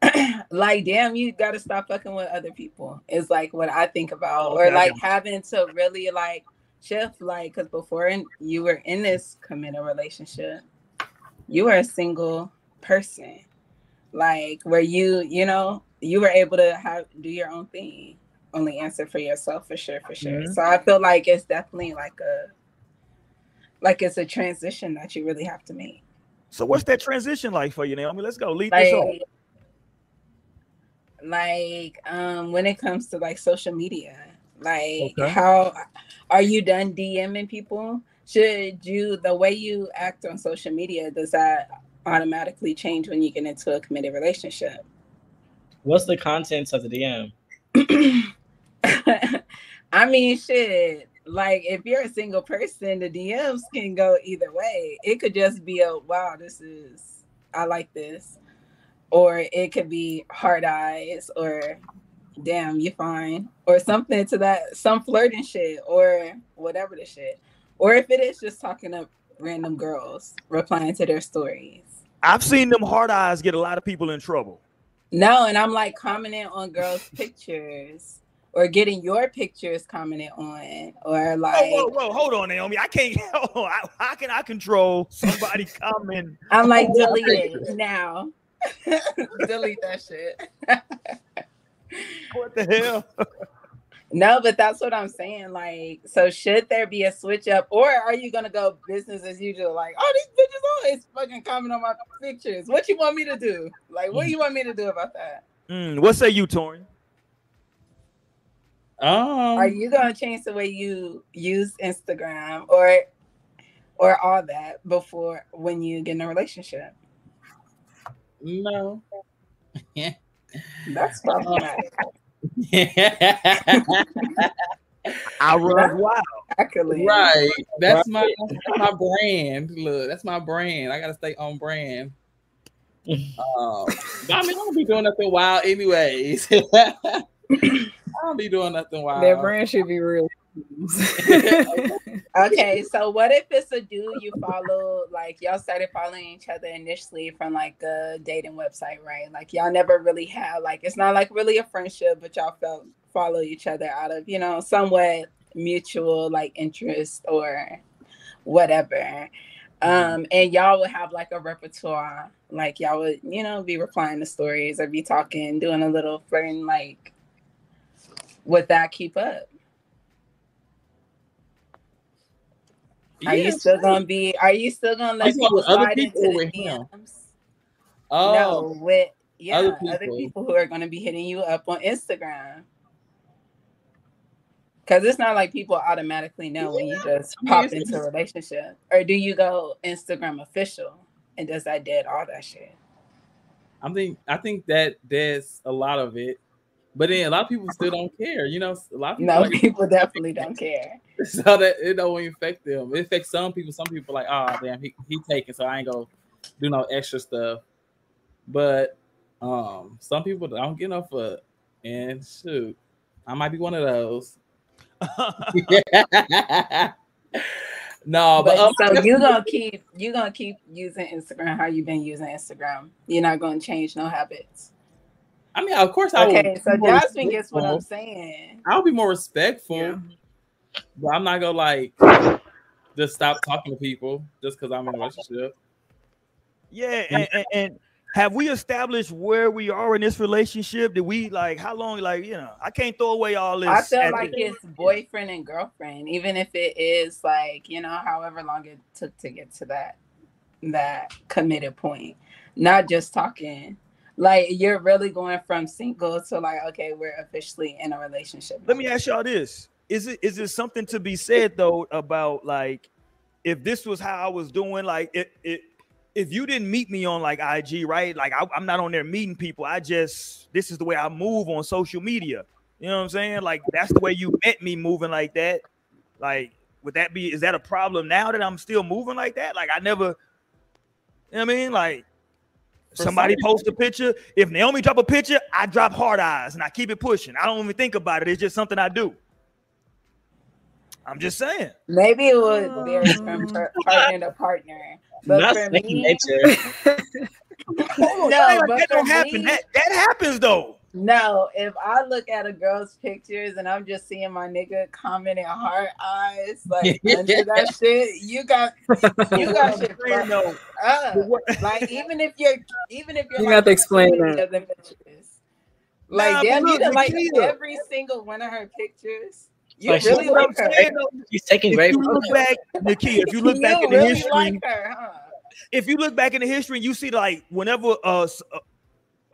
Like, like, damn, you got to stop fucking with other people. Is like what I think about, Okay, or like having to really like shift, like, because before you were in this committed relationship, you were a single person, like where you, you know, you were able to have do your own thing, only answer for yourself for sure, for sure. Mhm. So I feel like it's definitely like a, like it's a transition that you really have to make. So what's that transition like for you, Naomi? Let's go. Lead this off. like like um when it comes to like social media like Okay. how are you done dming people should you the way you act on social media does that automatically change when you get into a committed relationship What's the contents of the DM? i mean shit like if you're a single person the dms can go either way it could just be a wow this is i like this or it could be hard eyes or damn you fine or something to that some flirting shit or whatever the shit or if it is just talking to random girls replying to their stories I've seen them hard eyes get a lot of people in trouble. no and i'm like commenting on girls pictures or getting your pictures commented on or like whoa, whoa, whoa, hold on, Naomi. I can't. Hold on. How, how can I control somebody coming? i'm like Oh, delete it now delete that shit What the hell? No, but that's what I'm saying. Like, so should there be a switch up, or are you gonna go business as usual? Like, oh, these bitches always fucking comment on my pictures. What you want me to do? Like, what do you want me to do about that? Mm, what say you, Torian? Um, Are you gonna change the way you use Instagram or or all that before when you get in a relationship? no. That's problematic. I run wild. exactly. Right. That's my that's my brand. Look, that's my brand. I gotta stay on brand. Um, I mean, I don't be doing nothing wild, anyways. I don't be doing nothing wild. Their brand should be real. Okay, so what if it's a dude you follow, like y'all started following each other initially from like a dating website, right? Like y'all never really had like it's not like really a friendship, but y'all felt follow each other out of, you know, somewhat mutual like interest or whatever. Um, and y'all would have like a repertoire, like y'all would, you know, be replying to stories or be talking, doing a little flirting, like would that keep up? Are you Yeah, still gonna be? Are you still gonna let people slide into people or the with him? DMs? Oh, No, with yeah, other other people. people. who are gonna be hitting you up on Instagram. Cause it's not like people automatically know when you just I mean, pop into a relationship, or do you go Instagram official and does that dead all that shit? I think I think that there's a lot of it, but then a lot of people still don't care. You know, a lot of people No, like, people definitely don't care. so that it don't affect them. It affects some people. Some people like, oh damn, he he taking, so I ain't gonna do no extra stuff. But um, some people don't get no fuck, and shoot, I might be one of those. no, but, But um, so you gonna keep you gonna keep using Instagram how you been using Instagram. You're not gonna change no habits. I mean, of course, I Okay, will. so be more Jasmine gets what I'm saying. I'll be more respectful, Yeah. but I'm not gonna like just stop talking to people just because I'm in a relationship. Yeah, and, and, and have we established where we are in this relationship? Did we like how long? Like you know, I can't throw away all this. I feel like the- it's boyfriend and girlfriend, even if it is like you know, however long it took to get to that that committed point. Not just talking. Like you're really going from single to like, okay, we're officially in a relationship. Let me ask y'all this: Is it is there something to be said though about like if this was how I was doing? Like it it if you didn't meet me on like IG, right? Like I, I'm not on there meeting people. I just this is the way I move on social media. You know what I'm saying? Like that's the way you met me moving like that. Like would that be? Is that a problem now that I'm still moving like that? Like I never. You know what I mean? Like somebody some- post a picture. If Naomi drop a picture, I drop hard eyes and I keep it pushing. I don't even think about it. It's just something I do. I'm just saying. Maybe it would vary from Um, per- partner to partner. But That's for me, nature. Hold on, No, that, but that don't happen. me- That that happens though. No, if I look at a girl's pictures and I'm just seeing my nigga commenting heart eyes like under that shit, you got you got shit fucked no. up. Like even if you're even if you're You like have to explain that. the pictures. Like Nah, damn, you look, like Nakia. every single one of her pictures. You Like, really What I'm like her. saying, though, He's taking if great you look back, Nakia, if you look back you in the history, like her, huh? if you look back in the history and you see like whenever uh, s-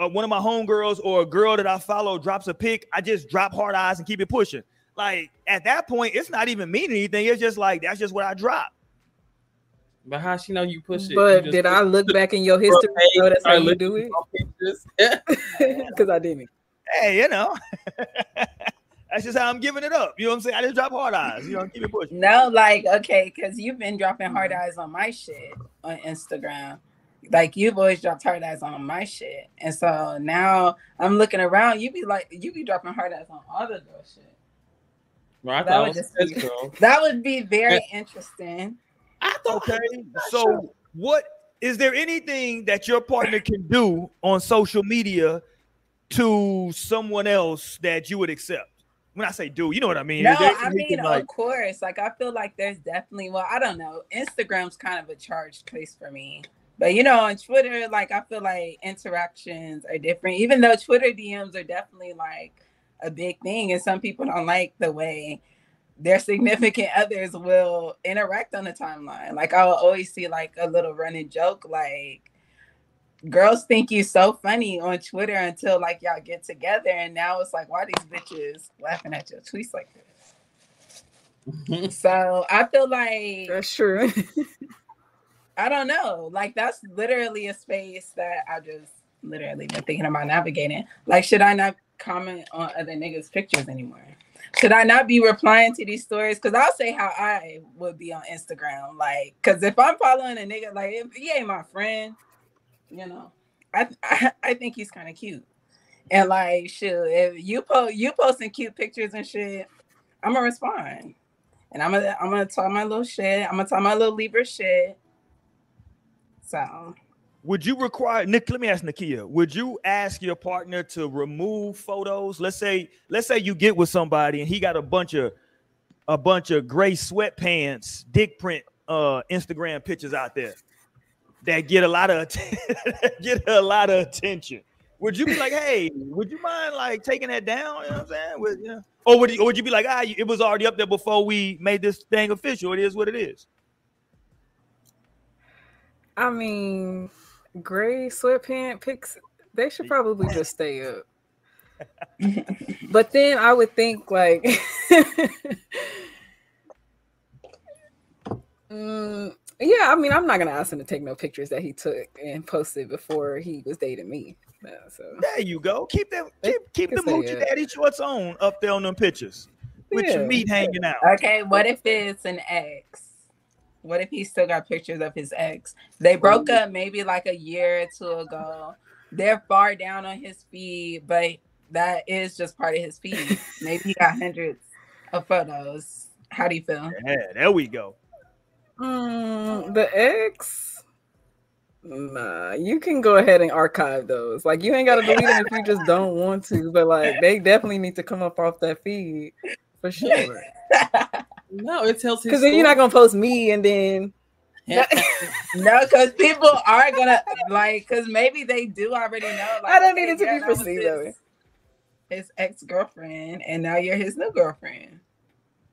uh, one of my homegirls or a girl that I follow drops a pic, I just drop hard eyes and keep it pushing. Like at that point, it's not even meaning anything. It's just like that's just what I drop. But how she know you push it? But did I put- look back in your history? page, Know that's how you do it? for? Because I didn't. Hey, you know, that's just how I'm giving it up. You know what I'm saying? I just drop hard eyes. You know, keep it pushing. No, like okay, because you've been dropping hard eyes on my shit on Instagram. Like you've always dropped hard eyes on my shit, and so now I'm looking around. You be like, you be dropping hard eyes on other girl shit. Well, I That would just be- physical. That would be very interesting. I thought Okay. So, what is there anything that your partner can do on social media to someone else that you would accept? When I say do, you know what I mean? No, I anything mean, like, of course. Like I feel like there's definitely. Well, I don't know. Instagram's kind of a charged place for me. But you know, on Twitter, like I feel like interactions are different. Even though Twitter DMs are definitely like a big thing, and some people don't like the way their significant others will interact on the timeline. Like I will always see like a little running joke, like girls think you so funny on Twitter until like y'all get together, and now it's like, why these bitches laughing at your tweets like this? So I feel like That's true. I don't know. Like that's literally a space that I just literally been thinking about navigating. Like, should I not comment on other niggas' pictures anymore? should I not be replying to these stories? Because I'll say how I would be on Instagram. Like, because if I'm following a nigga, like, if he ain't my friend, you know, I I, I think he's kind of cute. And like, shoot, if you post you posting cute pictures and shit, I'm gonna respond. And I'm gonna I'm gonna talk my little shit. I'm gonna talk my little Libra shit. So would you require Nick? Let me ask Nakia. Would you ask your partner to remove photos? Let's say, let's say you get with somebody and he got a bunch of a bunch of gray sweatpants, dick print uh Instagram pictures out there that get a lot of get a lot of attention. Would you be like, hey, would you mind like taking that down? You know what I'm saying? Know? Or would you, or would you be like, ah, it was already up there before we made this thing official? It is what it is. I mean, gray sweatpants pics, they should probably just stay up. but then I would think like mm, yeah, I mean, I'm not gonna ask him to take no pictures that he took and posted before he was dating me. so there you go. Keep that keep keep the Moochie Daddy shorts on up there on them pictures with yeah. your meat hanging out. Okay, what if it's an ex? What if he still got pictures of his ex? They broke up maybe like a year or two ago. They're far down on his feed, but that is just part of his feed. maybe he got hundreds of photos. How do you feel? Yeah, there we go. Mm, the ex. Nah, you can go ahead and archive those. Like you ain't got to delete them if you just don't want to, but like they definitely need to come up off that feed for sure. No, it tells because then you're not gonna post me and then no, because people are gonna like because maybe they do already know. Like, I don't need it to be perceived His ex girlfriend, and now you're his new girlfriend.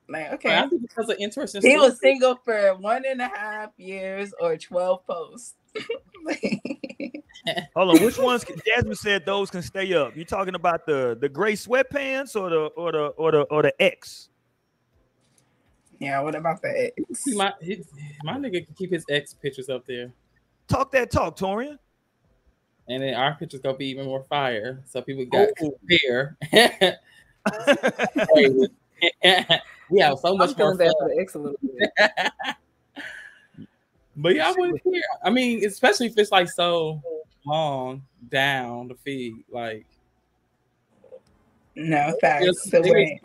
Like, okay, because of interesting. He was single for one and a half years or twelve posts. Hold on, which ones? Jasmine said those can stay up. You talking about the the gray sweatpants or the or the or the or the X? Yeah, what about the ex? My his, my nigga can keep his ex pictures up there. Talk that talk, Torian. And then our pictures gonna be even more fire. So people got oh. compare. we have so much more fun. for the ex a little bit. but yeah, I wouldn't care. I mean, especially if it's like so long down the feed, like no facts. story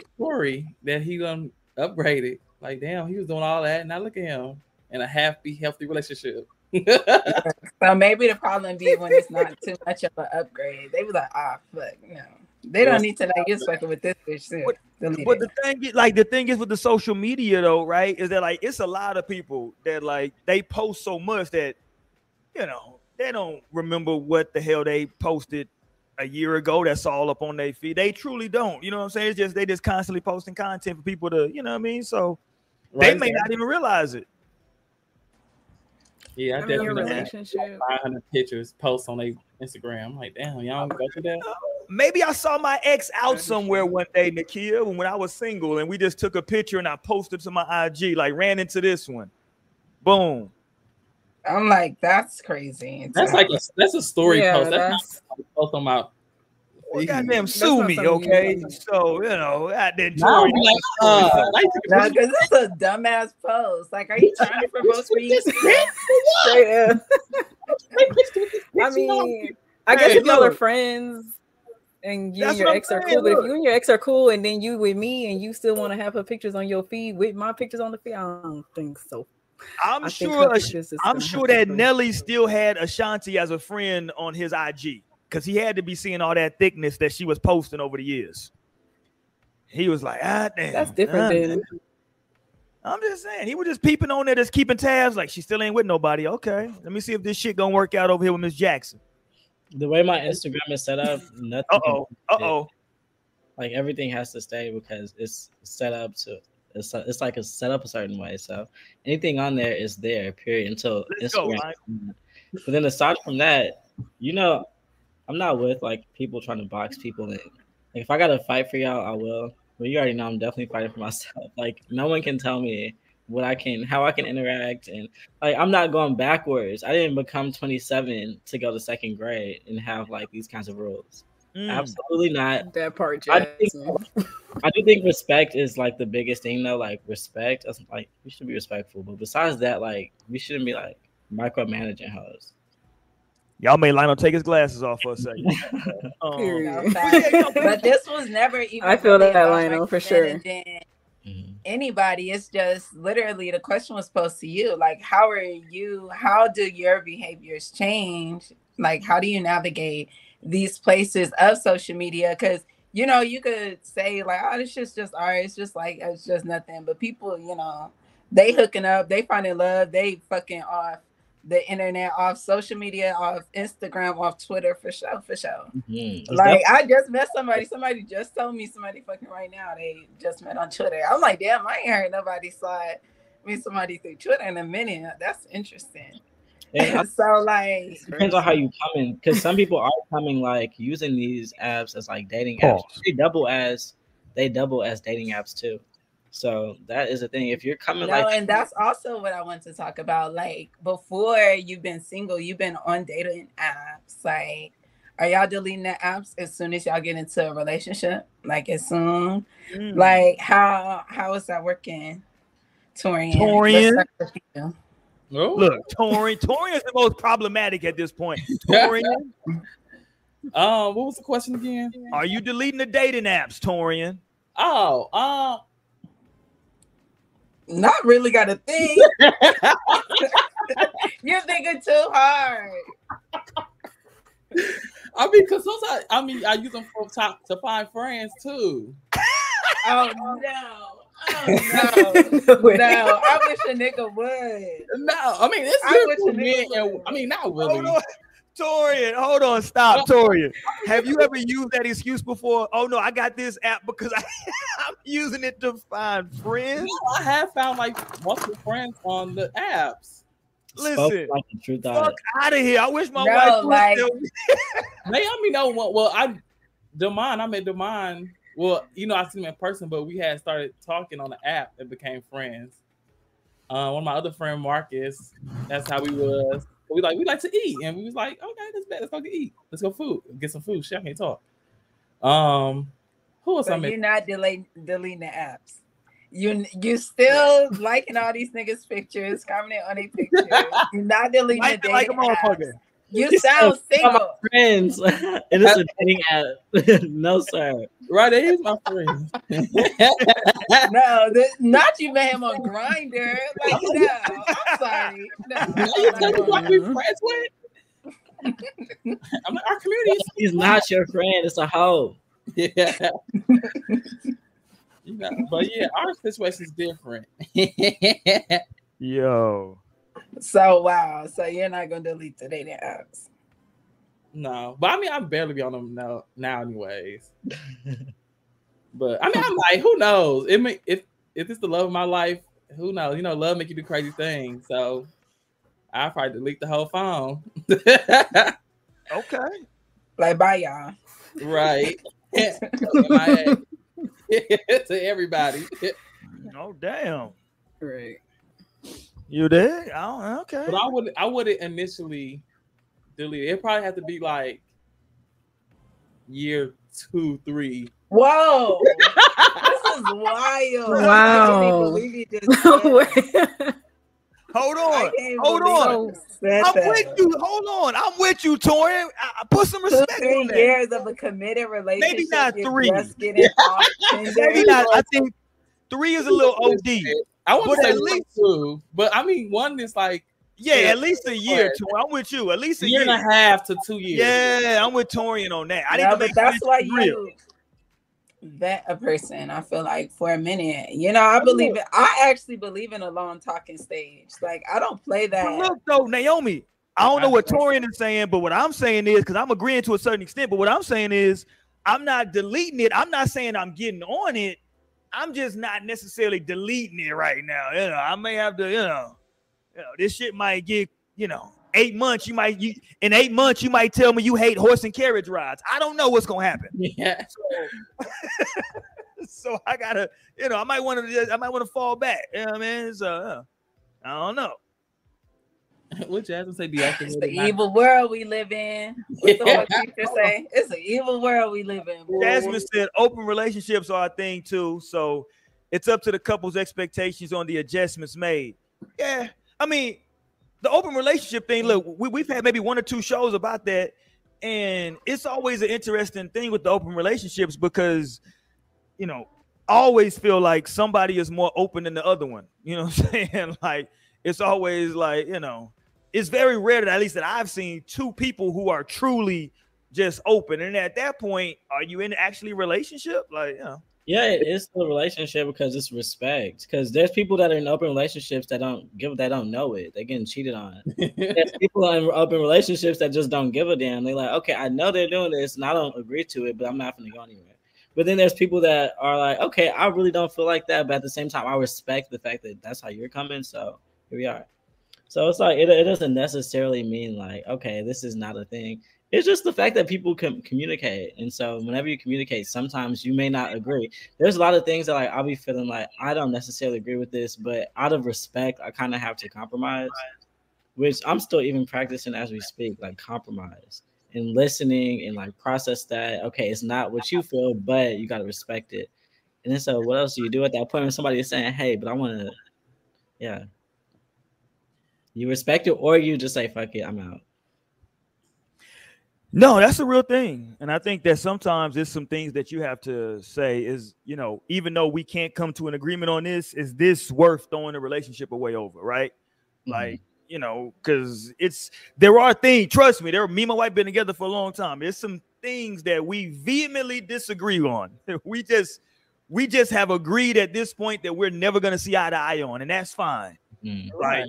that he gonna upgrade it like, damn, he was doing all that. And now look at him in a happy, healthy relationship. so maybe the problem be when it's not too much of an upgrade. They was like, ah, fuck, you know. They don't need to like get fucking with this bitch. Too. But, but the thing, is, like the thing is with the social media though, right? Is that like it's a lot of people that like they post so much that you know they don't remember what the hell they posted a year ago that's all up on their feed. They truly don't. You know what I'm saying? It's just they just constantly posting content for people to, you know what I mean? So right. they may not even realize it. Yeah, I, I definitely relationship. Like 500 pictures posts on their Instagram. I'm like, damn, y'all don't go through that. Maybe I saw my ex out somewhere one day, Nakia, when I was single, and we just took a picture and I posted to my IG, like ran into this one. Boom. I'm like, that's crazy. That's like a, that's a story yeah, post. That's, that's not post on my. Well, goddamn, sue me, okay? So you know, I didn't. No, like, uh, no, because it's a dumbass post. Like, are you trying to promote me? I mean, I guess hey, if y'all are friends and you and your ex are cool, but if you and your ex are cool, and then you with me, and you still want to have her pictures on your feed with my pictures on the feed, I don't think so. I'm I sure. I'm sure that Nelly still had Ashanti as a friend on his IG because he had to be seeing all that thickness that she was posting over the years. He was like, ah, damn. That's different. Ah, I'm just saying, he was just peeping on there, just keeping tabs. Like she still ain't with nobody. Okay, let me see if this shit gonna work out over here with Miss Jackson. The way my Instagram is set up, nothing. Uh oh. Uh oh. Like everything has to stay because it's set up to it's, it's like it's set up a certain way. So anything on there is there, period, until Let's Instagram. Go, but then aside from that, you know, I'm not with like people trying to box people in. Like, if I gotta fight for y'all, I will. But you already know I'm definitely fighting for myself. Like no one can tell me what I can, how I can interact, and like I'm not going backwards. I didn't become 27 to go to second grade and have like these kinds of rules. Mm. Absolutely not. That part, I think- I do think respect is like the biggest thing though. Like respect, like we should be respectful. But besides that, like we shouldn't be like micromanaging hoes. Y'all may Lionel take his glasses off for a second. Um, Period. But this was never even. I feel really that, about Lionel, for sure. representing. Anybody, it's just literally the question was posed to you. Like, how are you? How do your behaviors change? Like, how do you navigate these places of social media? Because you know, you could say like, "Oh, this shit's just art. It's just like it's just nothing." But people, you know, they hooking up, they finding love, they fucking off the internet, off social media, off Instagram, off Twitter for sure, for sure. Mhm. It's Like I just met somebody. Somebody just told me somebody fucking right now. They just met on Twitter. I'm like, damn, I ain't heard nobody saw it. Meet somebody through Twitter in a minute. That's interesting. definitely- and so like, it depends on how you come in because some people are coming like using these apps as like dating apps. Pause. They double as they double as dating apps too. So that is the thing. If you're coming no, like and that's also what I want to talk about. Like before you've been single, you've been on dating apps. Like, are y'all deleting the apps as soon as y'all get into a relationship? Like as soon mm. like how how is that working? Torian. Torian? start. Oh, Look, Torian. Torian is the most problematic at this point. Torian, Um, what was the question again? are you deleting the dating apps, Torian? Oh, um, Not really got a thing. You're thinking too hard. I mean, because sometimes I mean I use them for top to find friends too. Oh no. Oh no. No. I wish a nigga would. No, I mean it's I wish for a nigga men, and. I mean not Hold really. Oh, on. Torian, hold on, stop, Torian. Have you ever used that excuse before? Oh no, I got this app because I, I'm using it to find friends. No, I have found like multiple friends on the apps. Listen, spoken like the truth out. fuck out of here. I wish my No, wife would like- still- They, I mean, no, well, well, I, Demond, I met Demond. Well, you know, I seen him in person, but we had started talking on the app and became friends. Uh, one of my other friend, Marcus, that's how we was. We like we like to eat, and we was like, okay, that's bad. let's go get eat, let's go food, get some food. Shit, I can't talk. Um, who else I met? you're not deleting deleting the apps. You you still liking all these niggas' pictures, commenting on their pictures. You're not deleting Like the like a motherfucker. You sound single. Friends, it is a dating app. no, sir. Right there, he's my friend. No, th- not you met him on Grindr. Like no, I'm sorry. No, Now you tell me what we friends with? I'm like, our community is He's not your friend. It's a hoe. Yeah. you know, but yeah, our situation is different. Yo, So wow. So you're not gonna delete the dating apps. no, but I mean, I'm barely be on them now, now anyways. but I mean, I'm like, who knows? It may, if if it's the love of my life, who knows? You know, love make you do crazy things. So I probably delete the whole phone. okay. Like bye y'all. right. To everybody. Oh damn. Right. You did? Oh, okay. But I would I wouldn't initially delete it. It probably have to be like year two, three. Whoa. this is wild. Wow. I can't believe you just said- Hold on. Hold on. I'm that. with you. Hold on. I'm with you, Torian. I, I put some Two, respect three on that. years of a committed relationship. Maybe not three. Just getting off Maybe not. I think three is a little OD. I want But to say at at least- least two, but I mean one is like Yeah, Yeah. at least a year. Two. I'm with you. At least a a year year. and a half to two years. Yeah, I'm with Torian on that. I need No, to but make that's sure why real. you vet a person. I feel like for a minute, you know, I believe it. I actually believe in a long talking stage. Like I don't play But that. look though, Naomi, I don't know what Torian is saying, but what I'm saying is because I'm agreeing to a certain extent, but what I'm saying is I'm not deleting it. I'm not saying I'm getting on it. I'm just not necessarily deleting it right now. You know, I may have to, you know, you know, this shit might get, you know, eight months. You might you in eight months, you might tell me you hate horse and carriage rides. I don't know what's gonna happen. Yeah. So I gotta, you know, I might want to I might want to fall back. You know what I mean? So uh, I don't know. What Jasmine say? It's the evil world we live in. What's the one teacher say? It's an evil world we live in. boy. Jasmine said open relationships are a thing too. So it's up to the couple's expectations on the adjustments made. Yeah. I mean, the open relationship thing, look, we, we've had maybe one or two shows about that. And it's always an interesting thing with the open relationships because, you know, I always feel like somebody is more open than the other one. You know what I'm saying? like, it's always like, you know, it's very rare that at least that I've seen two people who are truly just open. And at that point, are you in actually relationship? Like, you know. Yeah, it is the relationship because it's respect. Because there's people that are in open relationships that don't give that don't know it. They're getting cheated on. there's people in open relationships that just don't give a damn. They're like, okay, I know they're doing this and I don't agree to it, but I'm not gonna go anywhere. But then there's people that are like, okay, I really don't feel like that, but at the same time, I respect the fact that that's how you're coming. So here we are. So it's like it, it doesn't necessarily mean like, okay, this is not a thing. It's just the fact that people can communicate. And so whenever you communicate, sometimes you may not agree. There's a lot of things that like I'll be feeling like I don't necessarily agree with this, but out of respect, I kind of have to compromise, which I'm still even practicing as we speak, like compromise and listening and like process that. Okay, it's not what you feel, but you gotta respect it. And then so what else do you do at that point when somebody is saying, Hey, but I wanna yeah. You respect it or you just say fuck it, I'm out. No, that's a real thing. And I think that sometimes there's some things that you have to say is, you know, even though we can't come to an agreement on this, is this worth throwing the relationship away over, right? Mhm. Like, you know, because it's there are things, trust me, there me and my wife been together for a long time. There's some things that we vehemently disagree on. We just we just have agreed at this point that we're never gonna see eye to eye on, and that's fine. Mm. Right.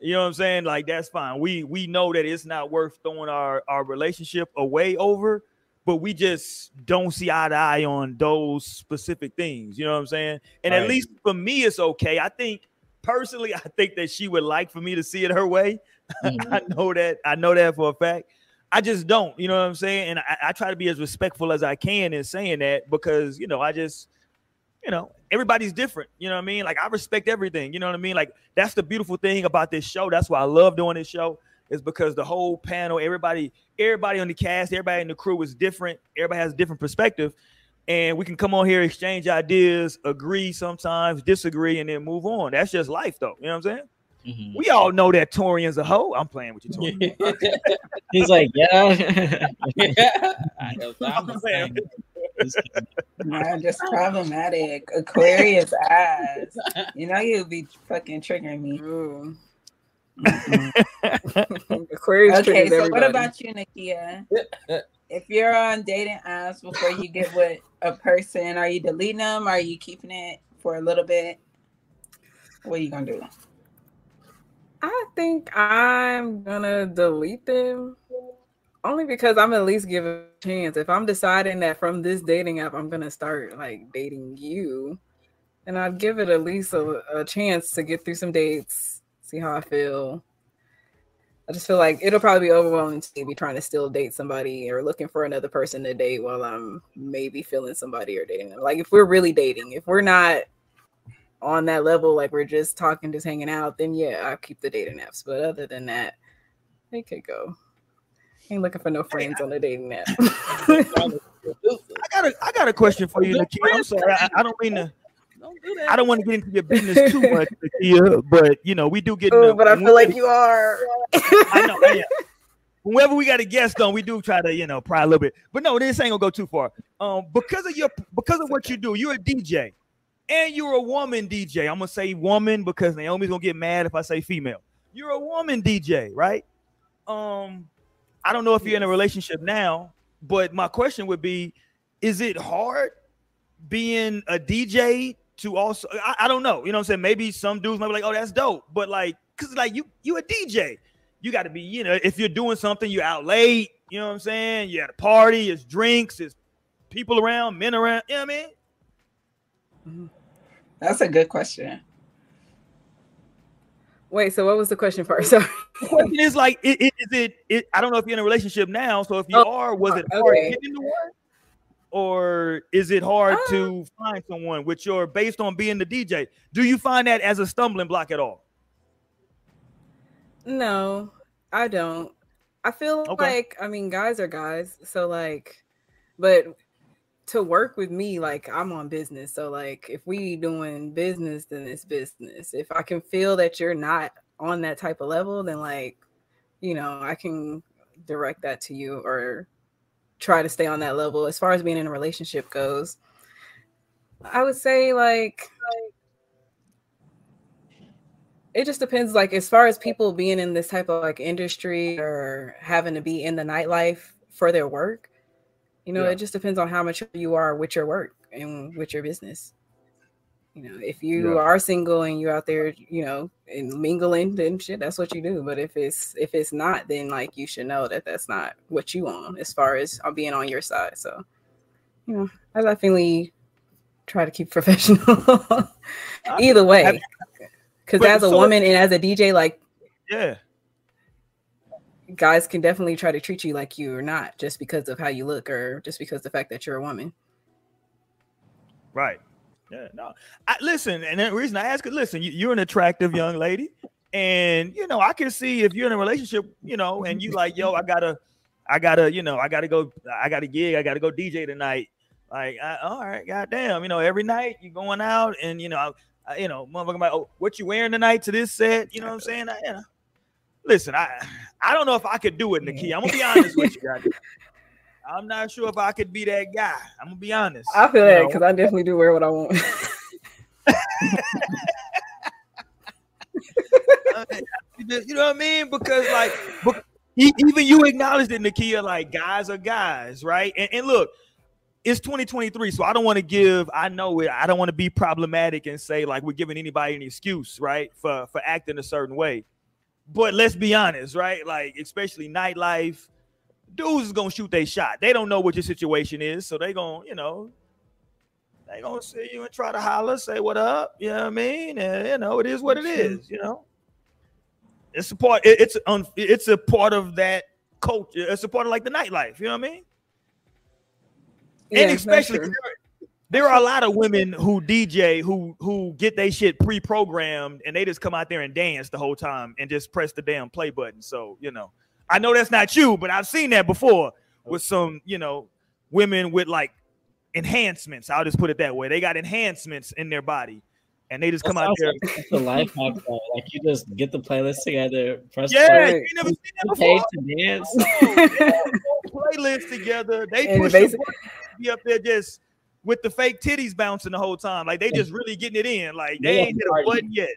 You know what I'm saying? Like that's fine. We we know that it's not worth throwing our our relationship away over, but we just don't see eye to eye on those specific things. You know what I'm saying? And at least for me, it's okay. I think personally, I think that she would like for me to see it her way. Mhm. I know that. I know that for a fact. I just don't. You know what I'm saying? And I, I try to be as respectful as I can in saying that because you know I just you know, everybody's different. You know what I mean? Like I respect everything. You know what I mean? Like that's the beautiful thing about this show. That's why I love doing this show. Is because the whole panel, everybody, everybody on the cast, everybody in the crew is different. Everybody has a different perspective, and we can come on here, exchange ideas, agree sometimes, disagree, and then move on. That's just life, though. You know what I'm saying? Mhm. We all know that Torian's a hoe. I'm playing with you, Torian. He's like, yeah. I know, I'm same. Nah, just problematic. Aquarius ass. You know you'll be fucking triggering me. Ooh. Aquarius Okay, triggers so what about you, Nakia? If you're on dating apps before you get with a person, are you deleting them? Are you keeping it for a little bit? What are you gonna do? I think I'm gonna delete them only because I'm at least give a chance. If I'm deciding that from this dating app I'm gonna start like dating you, then I'd give it at least a, a chance to get through some dates, see how I feel. I just feel like it'll probably be overwhelming to be trying to still date somebody or looking for another person to date while I'm maybe feeling somebody or dating them. Like if we're really dating, if we're not on that level, like we're just talking, just hanging out, then yeah, I'll keep the dating apps. But other than that, they could go. Ain't looking for no friends on the dating app. I got a I got a question for you, Nakia. I'm sorry. I, I don't mean to. Don't do that. I don't want to get into your business too much, Nakia, but you know we do get. Ooh, but I feel like you are. I know. Yeah. Whenever we got a guest on, we do try to, you know, pry a little bit. But no, this ain't gonna go too far. Um, because of your because of what you do, you're a DJ, and you're a woman DJ. I'm gonna say woman because Naomi's gonna get mad if I say female. You're a woman DJ, right? Um, I don't know if you're in a relationship now, but my question would be: Is it hard being a DJ to also? I, I don't know. You know what I'm saying? Maybe some dudes might be like, "Oh, that's dope," but like, cause like you you a DJ you got to be, you know, if you're doing something, you're out late, you know what I'm saying? You're at a party, it's drinks, it's people around, men around, you know what I mean? That's a good question. Wait, so what was the question for? Sorry. The question is like, is it, it, I don't know if you're in a relationship now, so if you Oh, are, was it hard okay. getting into one? Or is it hard uh, to find someone with your, based on being the DJ? Do you find that as a stumbling block at all? No, I don't. I feel Okay. like I mean guys are guys, so like, but to work with me, like I'm on business. So like, if we doing business, then it's business. If I can feel that you're not on that type of level, then like, you know, I can direct that to you or try to stay on that level. As far as being in a relationship goes, I would say like it just depends like as far as people being in this type of like industry or having to be in the nightlife for their work you know Yeah. it just depends on how mature you are with your work and with your business you know if you Yeah. are single and you're out there you know and mingling then shit that's what you do but if it's if it's not then like you should know that that's not what you want as far as uh, being on your side so you know i definitely try to keep professional either way because as a so- woman and as a DJ, like Yeah. guys can definitely try to treat you like you are not just because of how you look or just because the fact that you're a woman. Right. Yeah. No. I, listen, and the reason I ask is, listen, you, you're an attractive young lady, and you know I can see if you're in a relationship, you know, and you like, yo, I gotta, I gotta, you know, I gotta go, I got a gig, I gotta go DJ tonight. Like, I, all right, goddamn, you know, every night you're going out, and you know, I, I- you know, motherfucker, about oh, what you wearing tonight to this set? You know what I'm saying? I, you know, listen, I, I don't know if I could do it, Nikki. I'm gonna be honest with you. I'm not sure if I could be that guy. I'm gonna be honest. I feel you that because I definitely do wear what I want. You know what I mean? Because like, even you acknowledged it, Nakia. Like, guys are guys, right? And, and look, it's 2023, so I don't want to give. I know it. I don't want to be problematic and say like we're giving anybody an excuse, right, for for acting a certain way. But let's be honest, right? Like, especially nightlife, dudes is gonna shoot their shot. They don't know what your situation is, so they gonna, you know, they gonna see you and try to holler, say what up. You know what I mean? And you know, it is what it is. You know, it's a part. it- it's un, it's a part of that culture. It's a part of like the nightlife. You know what I mean? Yeah, and especially there, there are a lot of women who DJ who who get they shit pre-programmed and they just come out there and dance the whole time and just press the damn play button. So you know, I know that's not you, but I've seen that before oh. with some you know women with like enhancements. I'll just put it that way. They got enhancements in their body, and they just come out there. It's a life hack, though. Like you just get the playlist together, press Yeah, play, you never seen that page before. to dance. Playlist together. They And push the be up there just with the fake titties bouncing the whole time. Like they just really getting it in. Like they Yeah, ain't hit a party. button yet.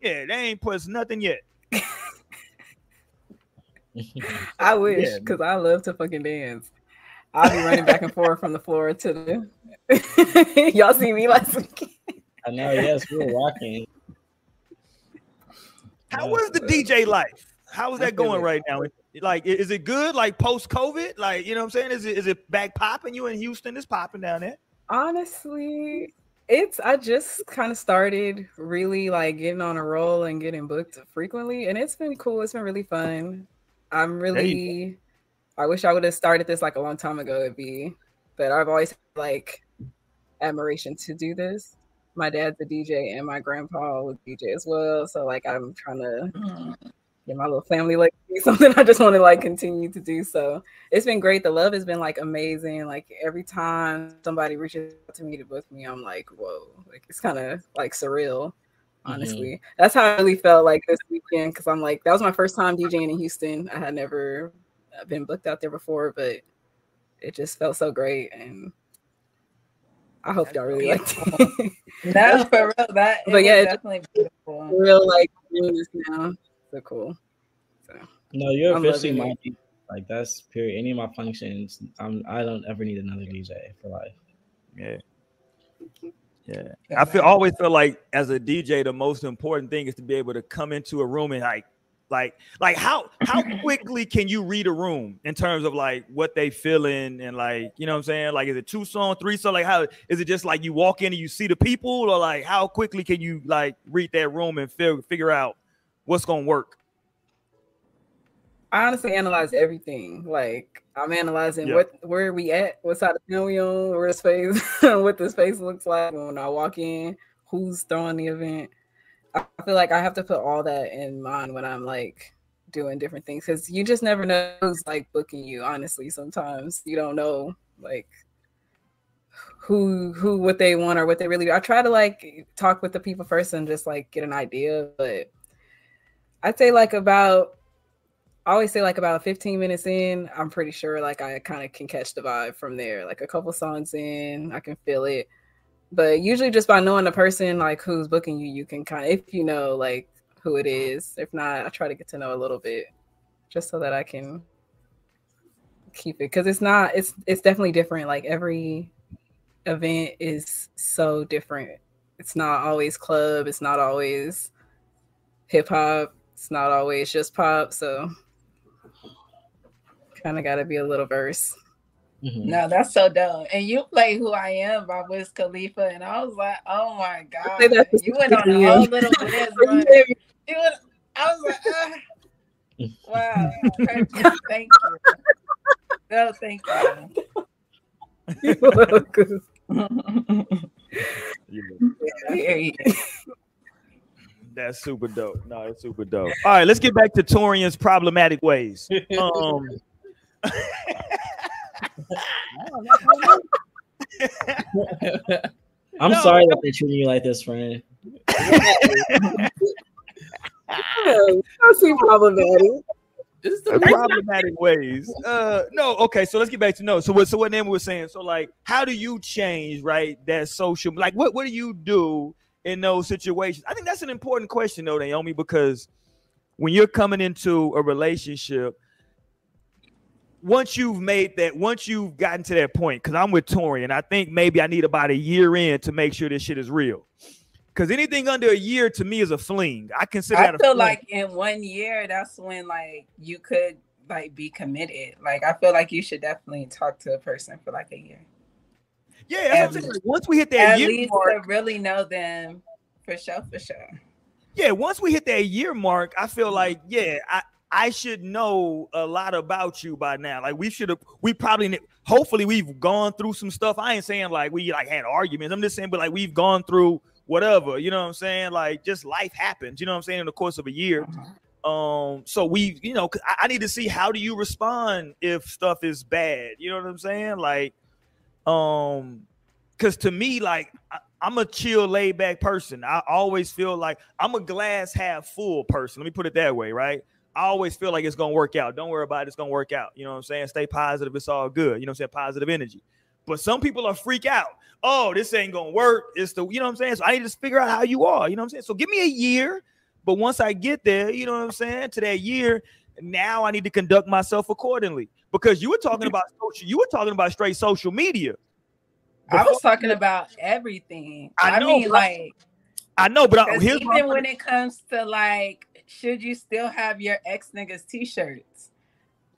Yeah, they ain't pressed nothing yet. I wish Yeah. because I love to fucking dance. I'll be running back and forth from the floor to the. Y'all see me last week. I know. Yes, we were rocking. How was the DJ life? How is that going right now? Like, is it good? Like post COVID? Like, you know what I'm saying? Is it is it back popping? You in Houston? It's popping down there. Honestly, it's I just kind of started really like getting on a roll and getting booked frequently, and it's been cool. It's been really fun. I'm There you go. really. I wish I would have started this like a long time ago. It'd be, but I've always had, like admiration to do this. My dad's a DJ, and my grandpa was DJ as well. So like I'm trying to mm. get my little family like something I just want to like continue to do. So it's been great. The love has been like amazing. Like every time somebody reaches out to me to book me, I'm like, whoa, like it's kind of like surreal. Honestly, that's how I really felt like this weekend because I'm like, that was my first time DJing in Houston. I had never uh, been booked out there before, but it just felt so great. And I hope y'all really liked it. No, for real. That But yeah, it- definitely beautiful. real like doing this now. So cool. So No, you're I'm officially my DJ. Like that's period. Any of my functions, I'm. I don't ever need another DJ for life. Yeah. Yeah. I feel always feel like as a DJ, the most important thing is to be able to come into a room and like like like how how quickly can you read a room in terms of like what they feeling and like you know what I'm saying? Like is it two song, three song? Like how is it just like you walk in and you see the people, or like how quickly can you like read that room and feel figure out what's gonna work? I honestly analyze everything. Like I'm analyzing Yeah. what where we at, what side of town we on, where the space, what the space looks like when I walk in, who's throwing the event. I feel like I have to put all that in mind when I'm like doing different things because you just never know who's like booking you. Honestly, sometimes you don't know like who who what they want or what they really do. I try to like talk with the people first and just like get an idea, but I'd say like about Always say like about 15 minutes in, I'm pretty sure like I kind of can catch the vibe from there. Like a couple songs in, I can feel it. But usually just by knowing the person like who's booking you, you can kind of if you know like who it is. If not, I try to get to know a little bit just so that I can keep it because it's not it's it's definitely different. Like every event is so different. It's not always club, it's not always hip hop, it's not always just pop. So kind of got to be a little verse. Mm-hmm. No, that's so dope. And you play "Who I Am" by Wiz Khalifa, and I was like, "Oh my god!" You went on a whole little Wiz run. You went, I was like, uh, "Wow, thank you." No, thank you. yeah. That's super dope. No, it's super dope. All right, let's get back to Torian's problematic ways. Um, I'm no. sorry that they're treating you like this, friend. I problematic. This is the problematic ways. Uh, no, okay. So let's get back to no. So what? So what Naomi was saying. So like, how do you change right that social? Like, what what do you do in those situations? I think that's an important question though, Naomi, because when you're coming into a relationship, once you've made that, once you've gotten to that point, because I'm with Tory, and I think maybe I need about a year in to make sure this shit is real. Because anything under a year to me is a fling. I consider. I feel like in one year, that's when like you could like be committed. Like I feel like you should definitely talk to a person for like a year. Yeah, once we hit that at year least mark, to really know them for sure, for sure. Yeah, once we hit that year mark, I feel like yeah, I I should know a lot about you by now. Like we should have, we probably, hopefully, we've gone through some stuff. I ain't saying like we like had arguments. I'm just saying, but like we've gone through whatever. You know what I'm saying? Like just life happens. You know what I'm saying? In the course of a year. Uh-huh. Um, so we, you know, I, I need to see how do you respond if stuff is bad. You know what I'm saying? Like, um, because to me, like I, I'm a chill, laid back person. I always feel like I'm a glass half full person. Let me put it that way, right? I always feel like it's gonna work out. Don't worry about it, it's gonna work out. You know what I'm saying? Stay positive, it's all good. You know what I'm saying? Positive energy. But some people are freak out. Oh, this ain't gonna work. It's the, you know what I'm saying? So I need to figure out how you are. You know what I'm saying? So give me a year. But once I get there, you know what I'm saying? To that year, now I need to conduct myself accordingly. Because you were talking about social, you were talking about straight social media. Before, I was talking about everything. I, know, I mean, like I know, but I, here's even when it comes to like should you still have your ex nigga's t-shirts?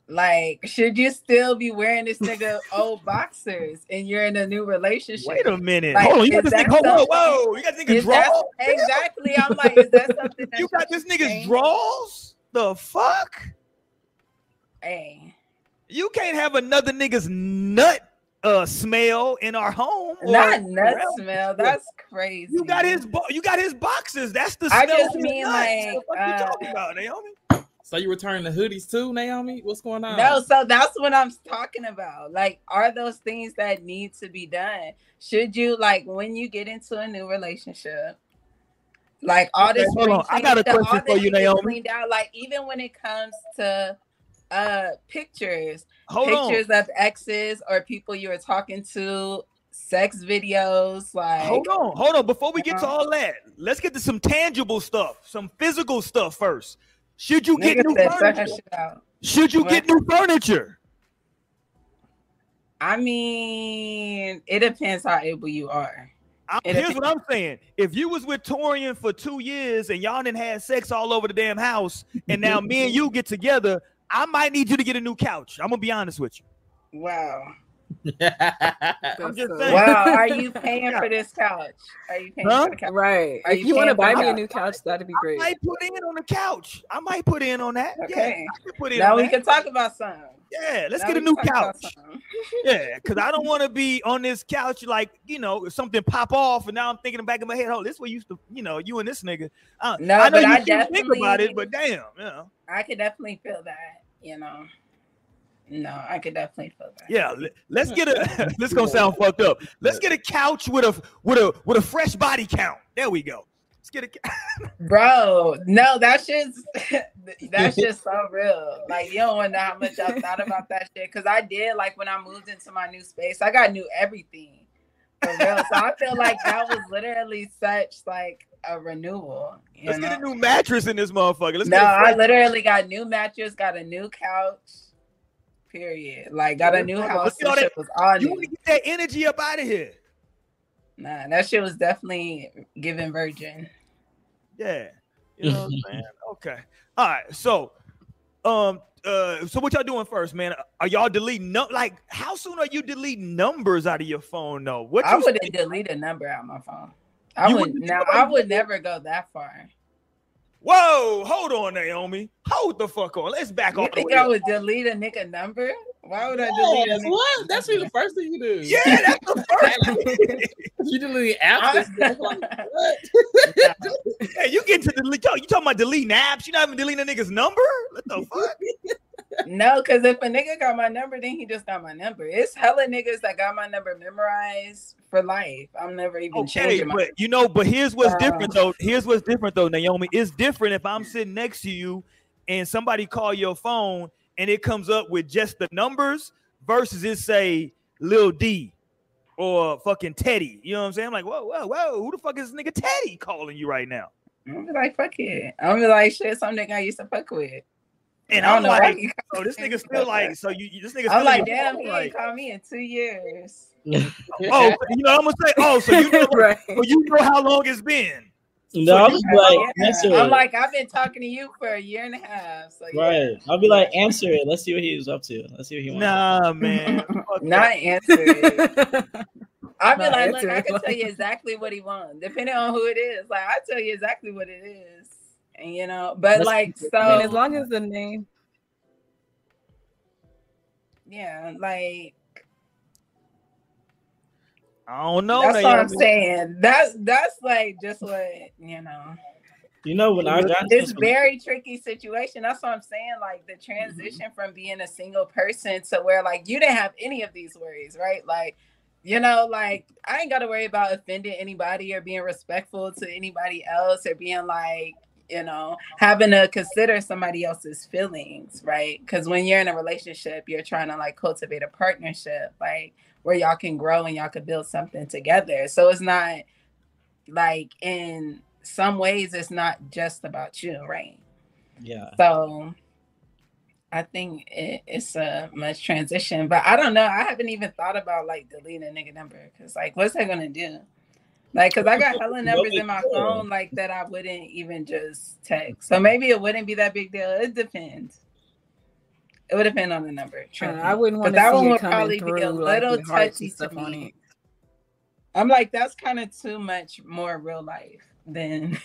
Like, should you still be wearing this nigga old boxers and you're in a new relationship? Wait a minute. Like, hold on. You got this nigga, whoa, whoa, You got this nigga draws? Exactly. I'm like, is that something that you got this nigga's draws? The fuck? Hey. You can't have another nigga's nut uh smell in our home. Not nut smell. That's crazy. You got his bo- you got his boxes. That's the smell. I just mean like what uh, you talking about, Naomi? So you returning the hoodies too, Naomi? What's going on? No, so that's what I'm talking about. Like, are those things that need to be done? Should you like when you get into a new relationship? Like all this, okay, I got a question for you, Naomi. Cleaned out. Like even when it comes to uh pictures Hold pictures on. of exes or people you were talking to sex videos like hold on hold on before we get to uh-huh. all that let's get to some tangible stuff some physical stuff first should you get new furniture should you what? get new furniture i mean it depends how able you are I, here's what I'm saying. If you was with Torian for two years and y'all didn't have sex all over the damn house, and now me and you get together, I might need you to get a new couch. I'm gonna be honest with you. Wow. I'm just saying. Wow, are you paying for this couch? Are you paying huh? for the couch? Right. Are if you, you want to buy me a new couch, that'd be great. I might put in on the couch. I might put in on that. Okay. Yeah, put in now we that. can talk about some. Yeah, let's Now get a new couch. Yeah, because I don't want to be on this couch like you know if something pop off, and now I'm thinking back in my head, oh, this way used to, you know, you and this nigga. Uh, No, I know but you I shouldn't think about it, but damn, you know, I could definitely feel that, you know. No, I could definitely feel that. yeah. let- Let's get a. this gonna sound fucked up. Let's get a couch with a with a with a fresh body count. There we go. Let's get a. Bro, no, that's just that's just so real. Like you don't want to know how much I thought about that shit. Cause I did like when I moved into my new space, I got new everything. For real. So I feel like that was literally such like a renewal. You Let's know? get a new mattress in this motherfucker. Let's no, I literally got new mattress, got a new couch. Period. Like got a new house. That was all You want to get that energy up out of here. Nah, that shit was definitely giving virgin. Yeah. You know what I'm saying? Okay. All right. So, um, uh, so what y'all doing first, man? Are y'all deleting no like how soon are you deleting numbers out of your phone though? What I you wouldn't delete a number out of my phone. I You would wouldn't- now I would never go that far. Whoa, hold on, Naomi. Hold the fuck on. Let's back You off. the think I would delete a nigga number? Why would I delete a Yes, what? That's be the first thing you do. Yeah, that's the first. You delete apps. and stuff like, what? hey, you get to delete. Yo, you talking about deleting apps? You not even deleting a nigga's number? What the fuck? No, because if a nigga got my number, then he just got my number. It's hella niggas that got my number memorized for life. I'm never even Okay, changing my but you know, but here's what's Uh, different though. Here's what's different though, Naomi. It's different if I'm sitting next to you and somebody call your phone and it comes up with just the numbers versus it say Lil D or fucking Teddy. You know what I'm saying? I'm like, whoa, whoa, whoa, who the fuck is this nigga Teddy calling you right now? I'm be like, fuck it. I'm be like, shit, some nigga I used to fuck with. And I don't I'm know like, oh, this nigga still like, so you, you this nigga. I'm like, damn, phone, he like, ain't called me in two years. oh, you know, I'm gonna say, oh, so you know, right. well, you know how long it's been. No, I'll just be like, Yeah. answer I'm like, I've been talking to you for a year and a half. So yeah. right. I'll be like, answer it. Let's see what he was up to. Let's see what he wants. Nah, man. Not that. answer it. I'd be Not like, look, answer I can tell you exactly what he wants, depending on who it is. Like, I tell you exactly what it is, and you know, but Let's like, so I as long as the name. yeah, like I don't know. that's what I'm saying. That's that's like just what you know. You know, when I got It's very tricky situation. That's what I'm saying. Like the mm-hmm. transition from being a single person to where like you didn't have any of these worries, right? Like, you know, like I ain't gotta worry about offending anybody or being respectful to anybody else or being like, you know, having to consider somebody else's feelings, right? Because when you're in a relationship, you're trying to like cultivate a partnership, like where y'all can grow and y'all can build something together. So it's not like in some ways it's not just about you, right? yeah. So I think it, it's a much transition, but I don't know. I haven't even thought about like deleting a nigga number because like, what's that gonna do? Like, cause I got hella numbers in my phone like that I wouldn't even just text. So maybe it wouldn't be that big deal. It depends. It would depend on the number. Uh. I wouldn't But want that to one see would it coming probably be a through like, little touchy and to stuff on me. it. I'm like, that's kind of too much more real life than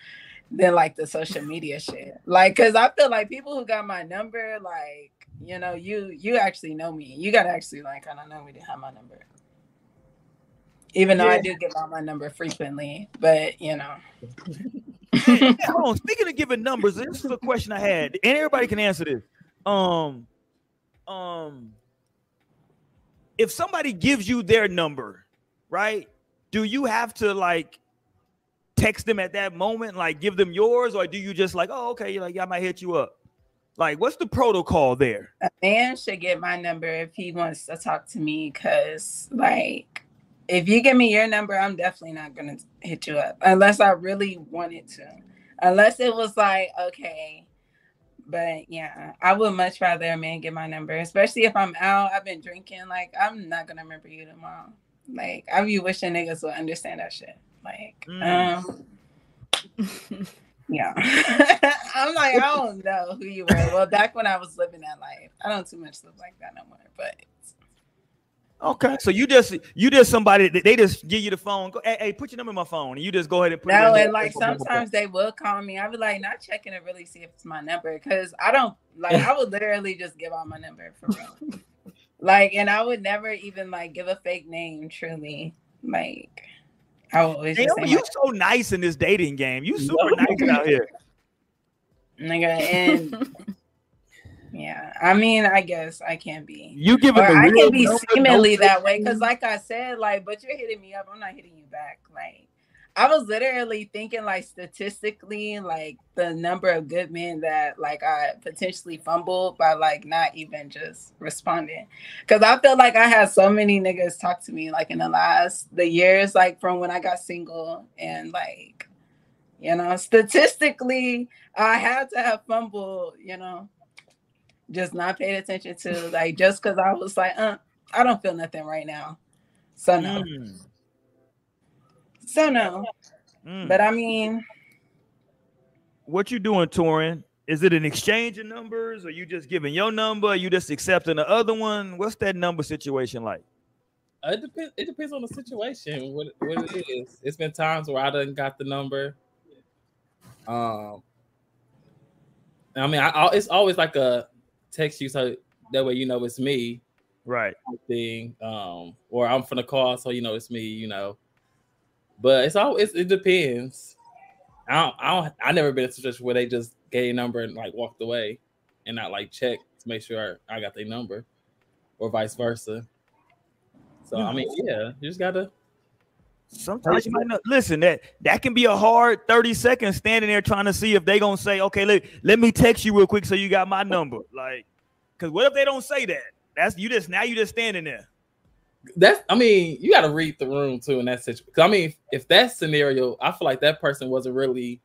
than like the social media shit. Like, cause I feel like people who got my number, like, you know, you you actually know me. You gotta actually like kind of know me to have my number. Even though I do give out my number frequently, but you know. Hey, hold on. Speaking of giving numbers, this is a question I had, and everybody can answer this. Um, um, if somebody gives you their number, right? Do you have to like text them at that moment, like give them yours, or do you just like, oh, okay, you're like, yeah, I might hit you up? Like, what's the protocol there? a man should get my number if he wants to talk to me because like if you give me your number i'm definitely not gonna hit you up unless i really wanted to unless it was like okay but yeah i would much rather a man get my number especially if i'm out i've been drinking like i'm not gonna remember you tomorrow. Like i be wishing niggas would understand that shit. Like Mm. um yeah. I'm like i don't know who you were. Well back when i was living that life i don't too much live like that no more but Okay, so you just you just somebody they just give you the phone. Go, hey, hey, put your number in my phone, and you just go ahead and put. No, it and like sometimes they will call me. I be like not checking to really see if it's my number because I don't like. I would literally just give out my number for real. like, and I would never even like give a fake name. Truly, like I would always. Damn, just say you my- so nice in this dating game. You super nice out here. nigga, and yeah, I mean, I guess I can be. You give it. I can be seemingly that way because, like I said, like, but you're hitting me up. I'm not hitting you back. Like, I was literally thinking, like, statistically, like the number of good men that, like, I potentially fumbled by, like, not even just responding. Because I feel like I had so many niggas talk to me, like, in the last the years, like, from when I got single, and like, you know, statistically, I had to have fumbled, you know just not paid attention to like just because I was like, uh, I don't feel nothing right now. So no. Mm, So no. mm. But I mean, what you doing, Torian? Is it an exchange of numbers, or you just giving your number? Or you just accepting the other one? What's that number situation like? Uh, It depends. It depends on the situation. What what it is. It's been times where I done got the number. Um, I mean, I, I it's always like a text you so that way you know it's me Right. thing. Um, or I'm from the call so you know it's me. You know, but it's all it's, it depends. I don't. I don't. I never been in a situation where they just gave a number and like walked away, and not like check to make sure I got their number, or vice versa. So I mean, yeah, you just gotta. Sometimes you might not listen. That that can be a hard 30 seconds standing there trying to see if they gonna say, okay, let, let me text you real quick so you got my number. Like, because what if they don't say that? That's you just now you just standing there. That's. I mean, you gotta read the room too in that situation. I mean, if, if that scenario, I feel like that person wasn't really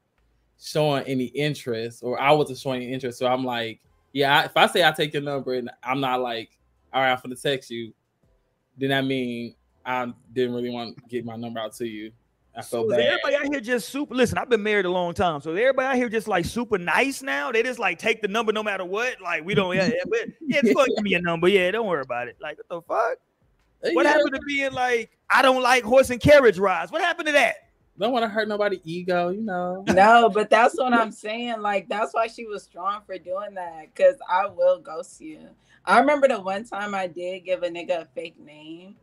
showing any interest, or I wasn't showing any interest. So I'm like, yeah, I, if I say I take your number and I'm not like, all right, I'm gonna text you, then I mean I didn't really want to get my number out to you. I So felt is bad. everybody out here just super listen, I've been married a long time. So everybody out here just like super nice now. They just like take the number no matter what. Like we don't yeah, yeah, but, yeah just go ahead give me a number. Yeah, don't worry about it. Like what the fuck? What happened to being like, I don't like horse and carriage rides? What happened to that? Don't want to hurt nobody' ego, you know. no, but that's what I'm saying. Like, that's why she was strong for doing that. Cause I will ghost you. I remember the one time I did give a nigga a fake name.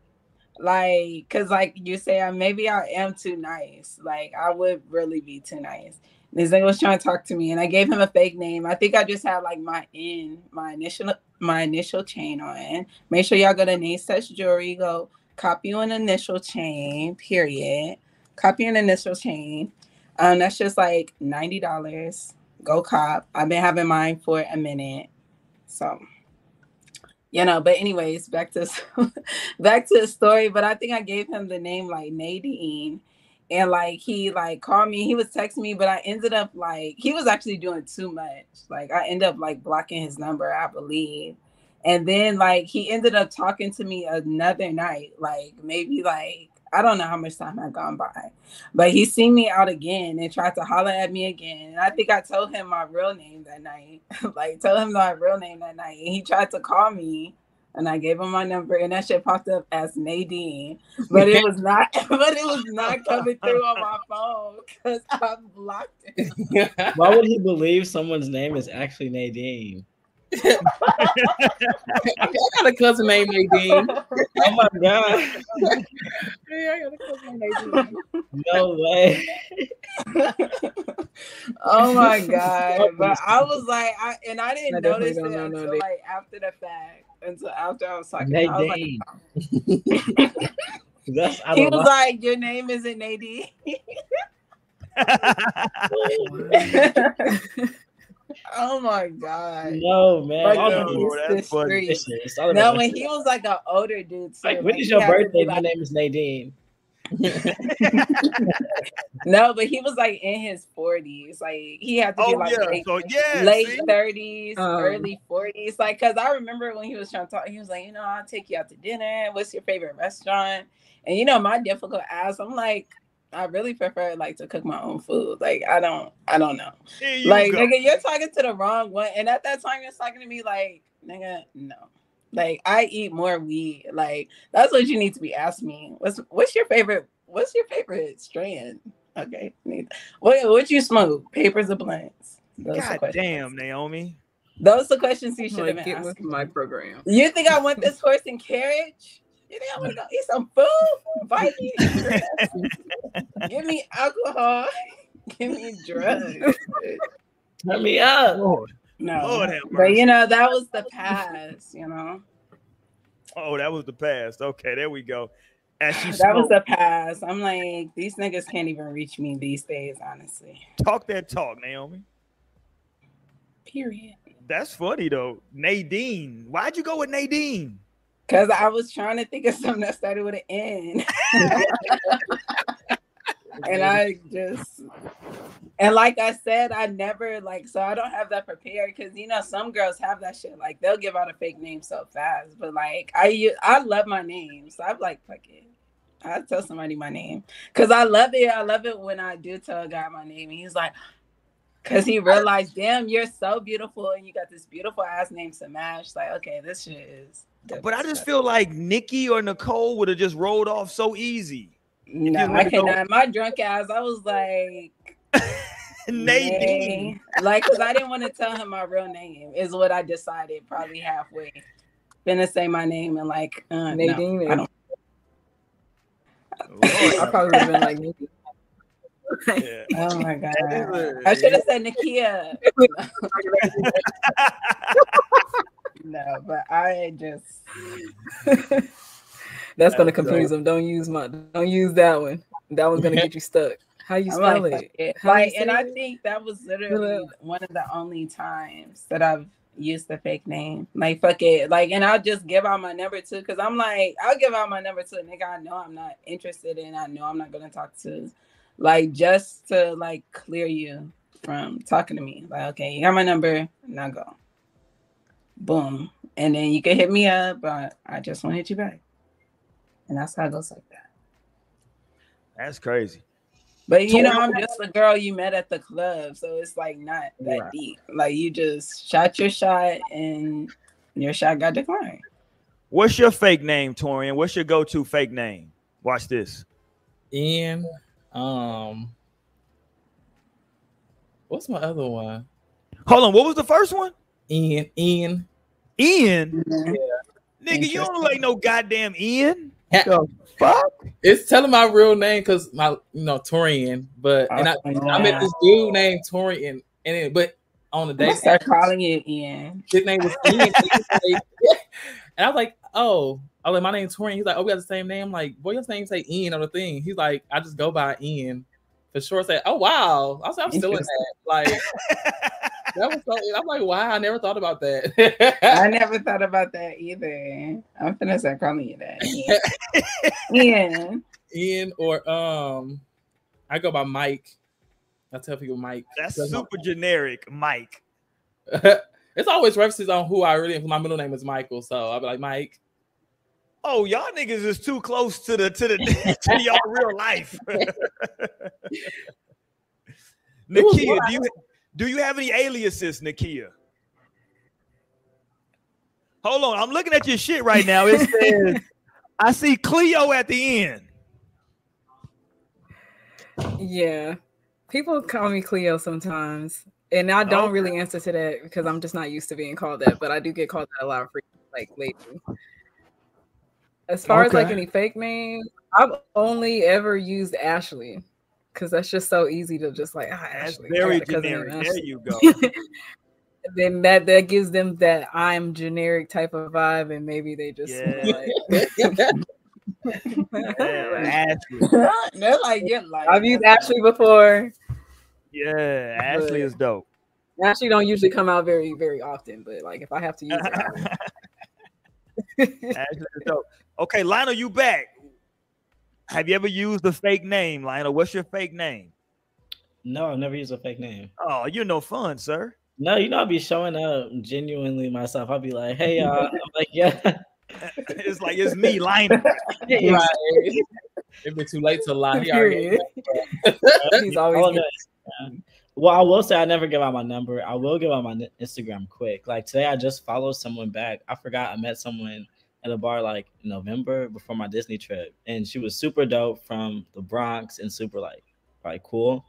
Like, cause like you say, I maybe I am too nice. Like, I would really be too nice. and This nigga was trying to talk to me, and I gave him a fake name. I think I just had like my in my initial my initial chain on. Make sure y'all go to Name Such Jewelry. Go copy an initial chain. Period. Copy an initial chain. Um, that's just like ninety dollars. Go cop. I've been having mine for a minute, so you know. But anyways, back to back to the story. But I think I gave him the name like Nadine, and like he like called me. He was texting me, but I ended up like he was actually doing too much. Like I ended up like blocking his number, I believe. And then like he ended up talking to me another night, like maybe like I don't know how much time had gone by, but he seen me out again and tried to holler at me again. And I think I told him my real name that night, like told him my real name that night. And he tried to call me, and I gave him my number, and that shit popped up as Nadine, but it was not, but it was not coming through on my phone because I blocked it. Why would he believe someone's name is actually Nadine? I got a cousin named Nadine. Oh my god! Yeah, I got a cousin named Nadine. No way! oh my god! But I was like, I and I didn't I notice don't it no until name. like after the fact. Until after I was talking, I was like, Nadine. That's I he was know. like, "Your name isn't Nadine." Oh oh my god! No man. Like, All the of no, these- that's funny. Street. this shit, it's all No, when he was like an older dude, too, like, when like, is your had to be birthday? My name is Nadine. No, but he was like in his forties. Like he had to be oh like yeah. late, So yeah. late thirties, Um, early forties. Like, cause I remember when he was trying to talk, he was like, you know, I'll take you out to dinner. What's your favorite restaurant? And you know, my difficult ass, I'm like, I really prefer like to cook my own food. Like, I don't, I don't know. You Like, go. nigga, you're talking to the wrong one. And at that time, you're talking to me like, nigga, no. Like I eat more weed. Like that's what you need to be asking me. What's what's your favorite? What's your favorite strand? Okay. What what you smoke? Papers or blunts? Those God damn, Naomi. Those are questions you should have been asking. with my program. You think I want this horse and carriage? You think I want to go eat some food? Vikings? Give me alcohol. Give me drugs. Turn me up. Lord. No, Lord but you know that was the past. You know. Oh, that was the past. Okay, there we go. As she that was the past. I'm like, these niggas can't even reach me these days, honestly. Talk that talk, Naomi. Period. That's funny though. Nadine. Why'd you go with Nadine? Because I was trying to think of something that started with an N. and I just and like I said, I never like so I don't have that prepared because you know some girls have that shit like they'll give out a fake name so fast, but like I I love my name, so I'm like fuck it. I tell somebody my name because I love it. I love it when I do tell a guy my name, and he's like, because he realized, damn, you're so beautiful, and you got this beautiful ass name to match. Like, okay, this shit is. But I just feel like Nikki or Nicole would have just rolled off so easy. No, I cannot. My drunk ass, I was like. Nadine. Like, because I didn't want to tell him my real name, is what I decided probably halfway. Gonna say my name and like, uh, Nadine. No, I don't I probably would have been like Nikki. Yeah. Oh my god! I should have said Nikia. no, but I just. That's gonna confuse them. Don't use my. Don't use that one. That one's gonna get you stuck. How you spell like, it? Like, and I think that was literally one of the only times that I've used the fake name. Like fuck it. Like and I'll just give out my number too. Cause I'm like, I'll give out my number to a nigga I know I'm not interested in. I know I'm not gonna talk to. Like just to like clear you from talking to me. Like, okay, you got my number, now go. Boom. And then you can hit me up, but I just want to hit you back. And that's how it goes like that. That's crazy. But you know, I'm just a girl you met at the club, so it's like not that right. deep. Like you just shot your shot and your shot got declined. What's your fake name, Torian? What's your go-to fake name? Watch this. Ian. Um what's my other one? Hold on, what was the first one? Ian. Ian. Ian. Yeah. Nigga, you don't like no goddamn Ian. the fuck? It's telling my real name because my you know Torian, but and I, I met this dude named Torian, and it, but on the day start calling you Ian. His name was Ian, and I was like, oh, I was like, my name's Torian. He's like, oh, we got the same name. I'm like, boy, your name say Ian on the thing. He's like, I just go by Ian for sure. Say, oh wow, I was I'm still in that. Like that was so. I'm like, wow, I never thought about that. I never thought about that either. I'm gonna start calling you that. Ian. Ian or um, I go by Mike. I tell people Mike. That's super generic, Mike. It's always references on who I really. am. My middle name is Michael, so I'll be like Mike. Oh, y'all niggas is too close to the to the to y'all real life. Nakia, do you do you have any aliases, Nakia? Hold on, I'm looking at your shit right now. It says I see Cleo at the end. Yeah. People call me Cleo sometimes. And I don't okay. really answer to that because I'm just not used to being called that, but I do get called that a lot for like lately. As far okay. as like any fake names, I've only ever used Ashley because that's just so easy to just like ah, Ashley. Very generic. There you go. then that that gives them that I'm generic type of vibe, and maybe they just yeah. like. Ashley. They're like, you're like, I've used Ashley before. Yeah, Ashley is dope. Ashley don't usually come out very, very often, but like if I have to use it. Ashley is dope. Okay, Lionel, you back. Have you ever used a fake name, Lionel? What's your fake name? No, I've never used a fake name. Oh, you're no fun, sir. No, you know, I'll be showing up genuinely myself. I'll be like, hey, y'all. I'm like, yeah. it's like, it's me, Lionel. right. It'd be too late to lie. He already He's always Um, well, I will say I never give out my number. I will give out my Instagram quick. Like today, I just followed someone back. I forgot I met someone at a bar like November before my Disney trip, and she was super dope from the Bronx and super like like cool.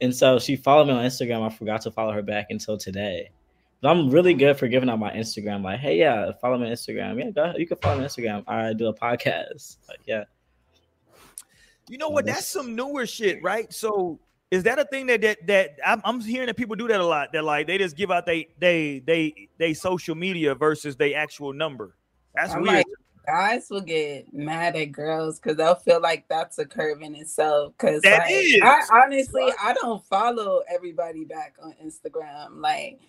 And so she followed me on Instagram. I forgot to follow her back until today. But I'm really good for giving out my Instagram. Like, hey, yeah, follow me on Instagram. Yeah, go ahead. you can follow me on Instagram. I do a podcast. Like, yeah. You know what? That's some newer shit, right? So is that a thing that that that I'm, I'm hearing that people do that a lot? That like they just give out they they they they social media versus they actual number. That's I'm weird. like, guys will get mad at girls because they'll feel like that's a curve in itself. Because That like, is. I honestly I don't follow everybody back on Instagram. Like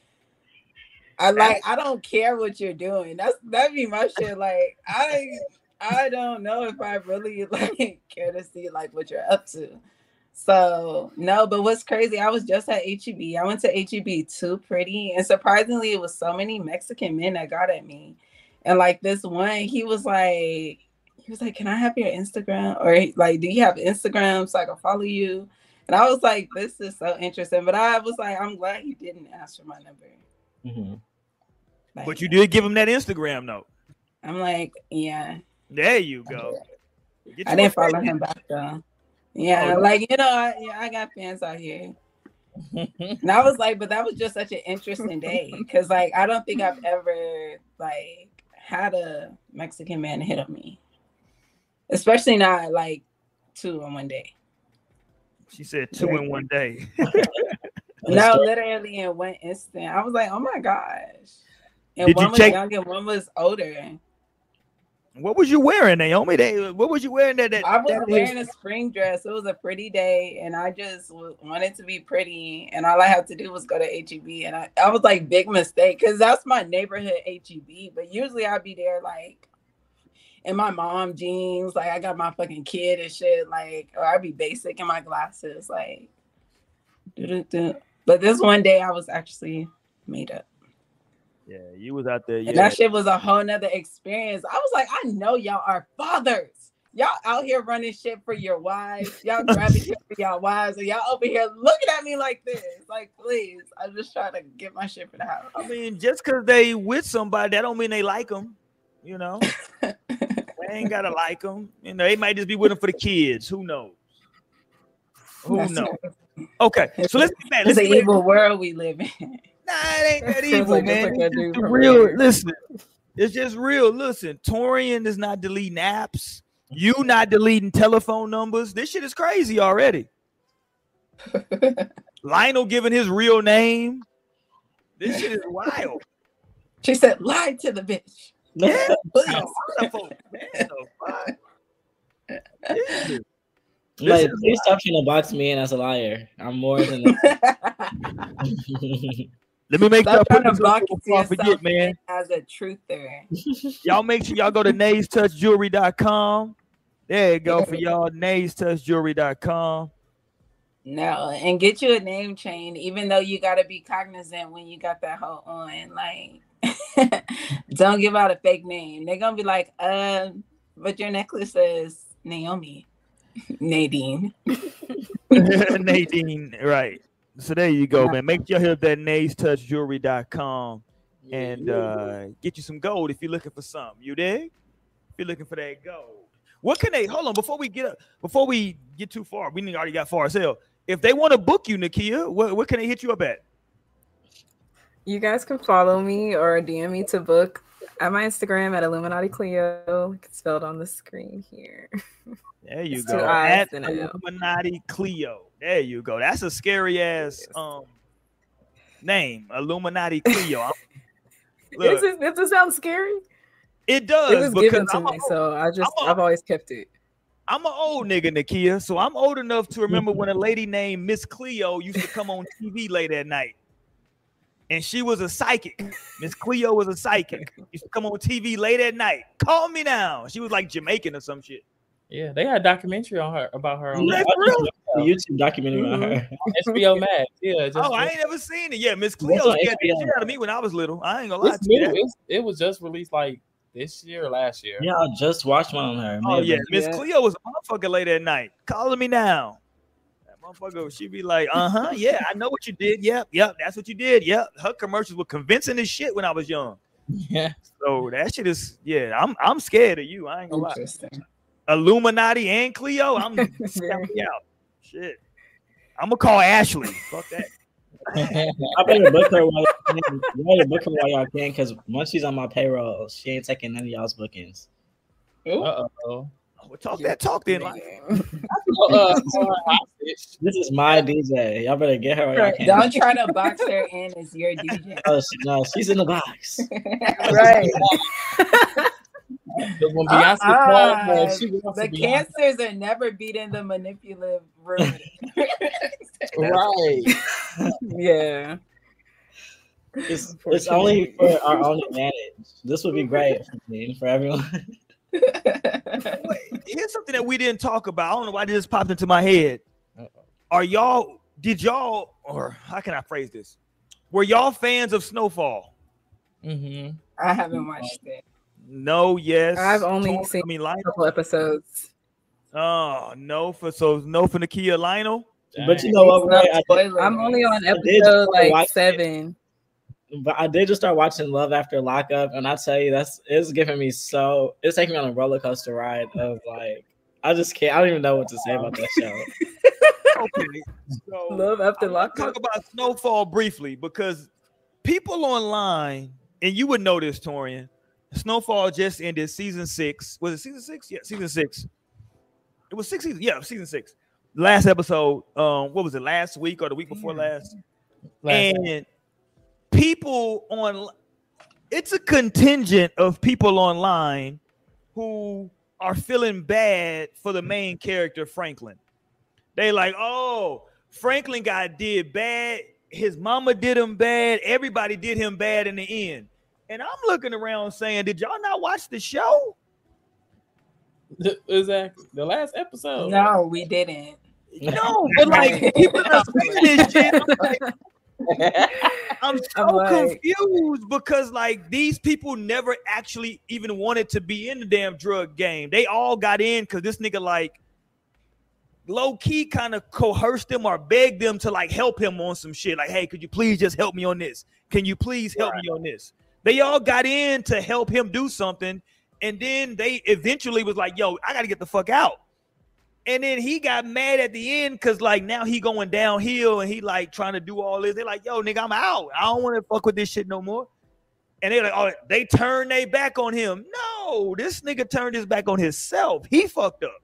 I like I don't care what you're doing. That's that'd be my shit. Like I I don't know if I really like care to see like what you're up to. So no, but what's crazy? I was just at HEB. I went to HEB too pretty, and surprisingly, it was so many Mexican men that got at me. And like this one, he was like, he was like, "Can I have your Instagram?" Or like, "Do you have Instagram so I can follow you?" And I was like, "This is so interesting." But I was like, "I'm glad he didn't ask for my number." Mhm. Like, But you did give him that Instagram note. I'm like, yeah. There you go. Get I didn't follow him back though. Yeah, Oh. like you know, I, yeah, I got fans out here. And I was like, but that was just such an interesting day because, like, I don't think I've ever like had a Mexican man hit on me, especially not like two in one day. She said two in one day. No, literally in one instant. I was like, oh my gosh. And Did one was check- young and one was older. What was you wearing, Naomi? They, what was you wearing that? that I was that wearing a spring dress. It was a pretty day, and I just wanted to be pretty. And all I had to do was go to HEB, and I, I was like, big mistake, because that's my neighborhood HEB. But usually I'd be there like in my mom jeans, like I got my fucking kid and shit, like, or I'd be basic in my glasses, like. But this one day I was actually made up. Yeah, you was out there. And that shit was a whole nother experience. I was like, I know y'all are fathers. Y'all out here running shit for your wives. Y'all grabbing shit for y'all wives. And y'all over here looking at me like this. Like, please. I'm just trying to get my shit for the house. I mean, just because they with somebody, that don't mean they like them. You know, they ain't gotta like them. You know, they might just be with them for the kids. Who knows? Who That's knows? Okay, so let's get back. It's an evil world we live in. Nah, it ain't that Sounds evil, like man. like that It's just real. earlier. Listen, it's just real. Listen, Torian is not deleting apps. You not deleting telephone numbers. This shit is crazy already. Lionel giving his real name. This shit is wild. she said, lie to the bitch. Yeah, Please. a lot of folks, man. The. Like, please stop trying to box me in as a liar. I'm more than. Let me make Stop put this up before I forget, man. as a truther. Y'all make sure y'all go to naystouchjewelry.com. There you go for y'all. Naystouchjewelry.com. No, and get you a name chain, even though you got to be cognizant when you got that whole on. Like, don't give out a fake name. They're gonna be like, um, but your necklace says Naomi, Nadine. Nadine, right. So there you go, man. Make sure you hit up that naystouchjewelry.com and uh get you some gold if you're looking for some. You dig? If you're looking for that gold. What can they hold on before we get up before we get too far? We didn't already got far as hell. If they want to book you, Nakia, what, what can they hit you up at? You guys can follow me or DM me to book at my Instagram at Illuminati Cleo. It's spelled on the screen here. There you It's go. At and. Illuminati Cleo. There you go. That's a scary ass Yes. um name. Illuminati Cleo. I'm- Is Look, it, does it sound scary? it does It was given to I'm a- me, so I just I'm a- I've always kept it. I'm an old nigga, Nakia, so I'm old enough to remember when a lady named Miss Cleo used to come on TV late at night. And she was a psychic. Miss Cleo was a psychic. She Used to come on TV late at night. Call me now. She was like Jamaican or some shit. Yeah, they had a documentary on her about her on Yeah, That's real? A YouTube documentary on her. HBO Max. Yeah, just, Oh, I ain't never seen it. Yeah, Miss Cleo What's on scared the shit out of me when I was little. I ain't gonna lie it's to you. new. that. It was just released like this year or last year. Yeah, I just watched one on her. Oh Maybe. yeah, Miss Cleo was a motherfucker late at night. Calling me now. That Motherfucker, she be like, uh huh, yeah, I know what you did. Yep, yep, that's what you did. Yep, her commercials were convincing as shit when I was young. Yeah. So that shit is, yeah, I'm I'm scared of you. I ain't gonna lie. Interesting. Illuminati and Cleo, I'm scared me out. Shit, I'm gonna call Ashley. Fuck that. I better book her while y'all can. You better book her while y'all can, because once she's on my payroll, she ain't taking none of y'all's bookings. Uh-oh. Oh, well, talk that talk then. Like, Uh. This is my DJ. Y'all better get her while y'all can. Don't try to box her in as your DJ. Oh, no, she's in the box. right. But when Beyonce Uh-uh. called her, she wants The to be cancers are never beating the manipulative room. right. Yeah. It's, it's only for our own advantage. This would be great for me, for everyone. wait, here's something that we didn't talk about. I don't know why this popped into my head. Are y'all? Did y'all? Or how can I phrase this? Were y'all fans of Snowfall? Mm-hmm. I haven't watched it. No. Yes. I've only Tor- seen I mean, A couple episodes. Oh no for so no for Nakia Lionel. But you know what? Ray? I did, I'm only on episode like it. seven. but I did just start watching Love After Lockup, and I tell you, that's it's giving me so. It's taking me on a roller coaster ride of like. I just can't. I don't even know what to say about that show. Okay. So Love after I lockup. talk about Snowfall briefly because people online, and you would know this, Torian. Snowfall just ended season six. Was it season six? Yeah, season six. It was six seasons. Yeah, season six. Last episode. Um, what was it? Last week or the week before last? and people on it's a contingent of people online who are feeling bad for the main character franklin they like oh franklin got did bad his mama did him bad everybody did him bad in the end and i'm looking around saying did y'all not watch the show exactly the last episode. No, we didn't. no but like people are saying this shit I'm like, I'm so I'm like- confused because like these people never actually even wanted to be in the damn drug game. They all got in because this nigga like low key kind of coerced them or begged them to like help him on some shit. Like, hey, could you please just help me on this? Can you please help me on this? They all got in to help him do something, and then they eventually was like, yo, I gotta get the fuck out. And then he got mad at the end because like now he going downhill and he like trying to do all this. They're like, yo, nigga, I'm out. I don't want to fuck with this shit no more. And they're like, oh, they turned their back on him. No, this nigga turned his back on himself. He fucked up.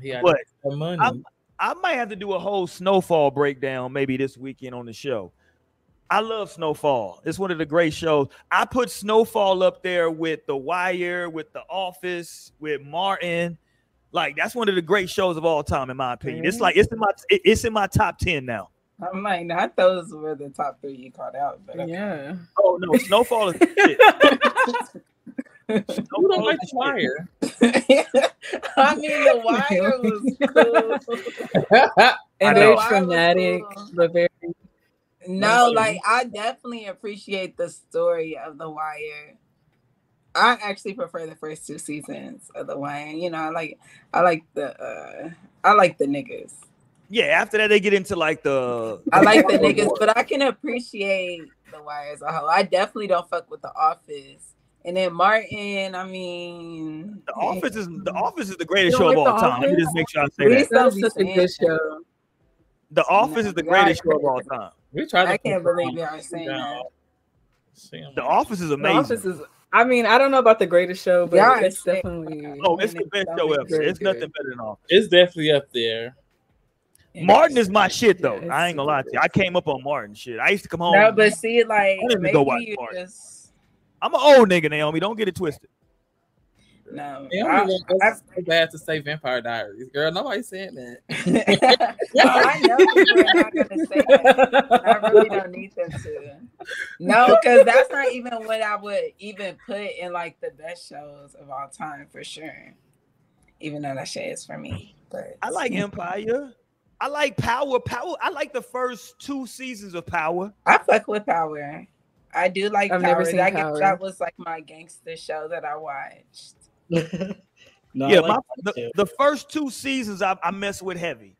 He had But money. I'm- I might have to do a whole snowfall breakdown maybe this weekend on the show. I love Snowfall. It's one of the great shows. I put Snowfall up there with The Wire, with The Office, with Martin. Like that's one of the great shows of all time, in my opinion. It's like it's in my it- it's in my top ten now. I'm might not. Those were the top three you called out. But okay. Yeah. Oh no, Snowfall is the shit. Who don't like the wire? I mean, the wire was cool. And I very know. Wire was traumatic, cool. but very No, like I definitely appreciate the story of The Wire. I actually prefer the first two seasons of The Wire. You know, I like I like the uh I like the niggas. Yeah, after that they get into like the I like the niggas, but I can appreciate The Wire as a whole. I definitely don't fuck with The Office. And then Martin, I mean, The Office is the Office is the greatest show of all like The time. Let me just make sure I say Please that. don't that's be such a good show. The Office is the No, greatest y'all- show of all time. We tried to I can't believe some y'all are saying that. The Office is The amazing. Office is. I mean, I don't know about the greatest show, but Yeah, it's it's- definitely. Oh, it's the best show ever. Very It's good. nothing better than Office. It's definitely up there. Martin is my shit though. Yeah, I ain't gonna lie to you. I came up on Martin shit. I used to come home. No, but see, it like I didn't go watch Martin. Just... I'm an old nigga, Naomi. Don't get it twisted. No. They I, only want I, us so bad to say Vampire Diaries, girl. Nobody's saying that. no, I know people are not gonna say that. I really don't need them to. No, because that's not even what I would even put in like the best shows of all time for sure. Even though that shit is for me, but I like Empire. I like Power. Power. I like the first two seasons of Power. I fuck with Power. I do like I've Power. never seen that, guess Power. that was like my gangster show that I watched. no, yeah, like my, the, the first two seasons I, I mess with heavy.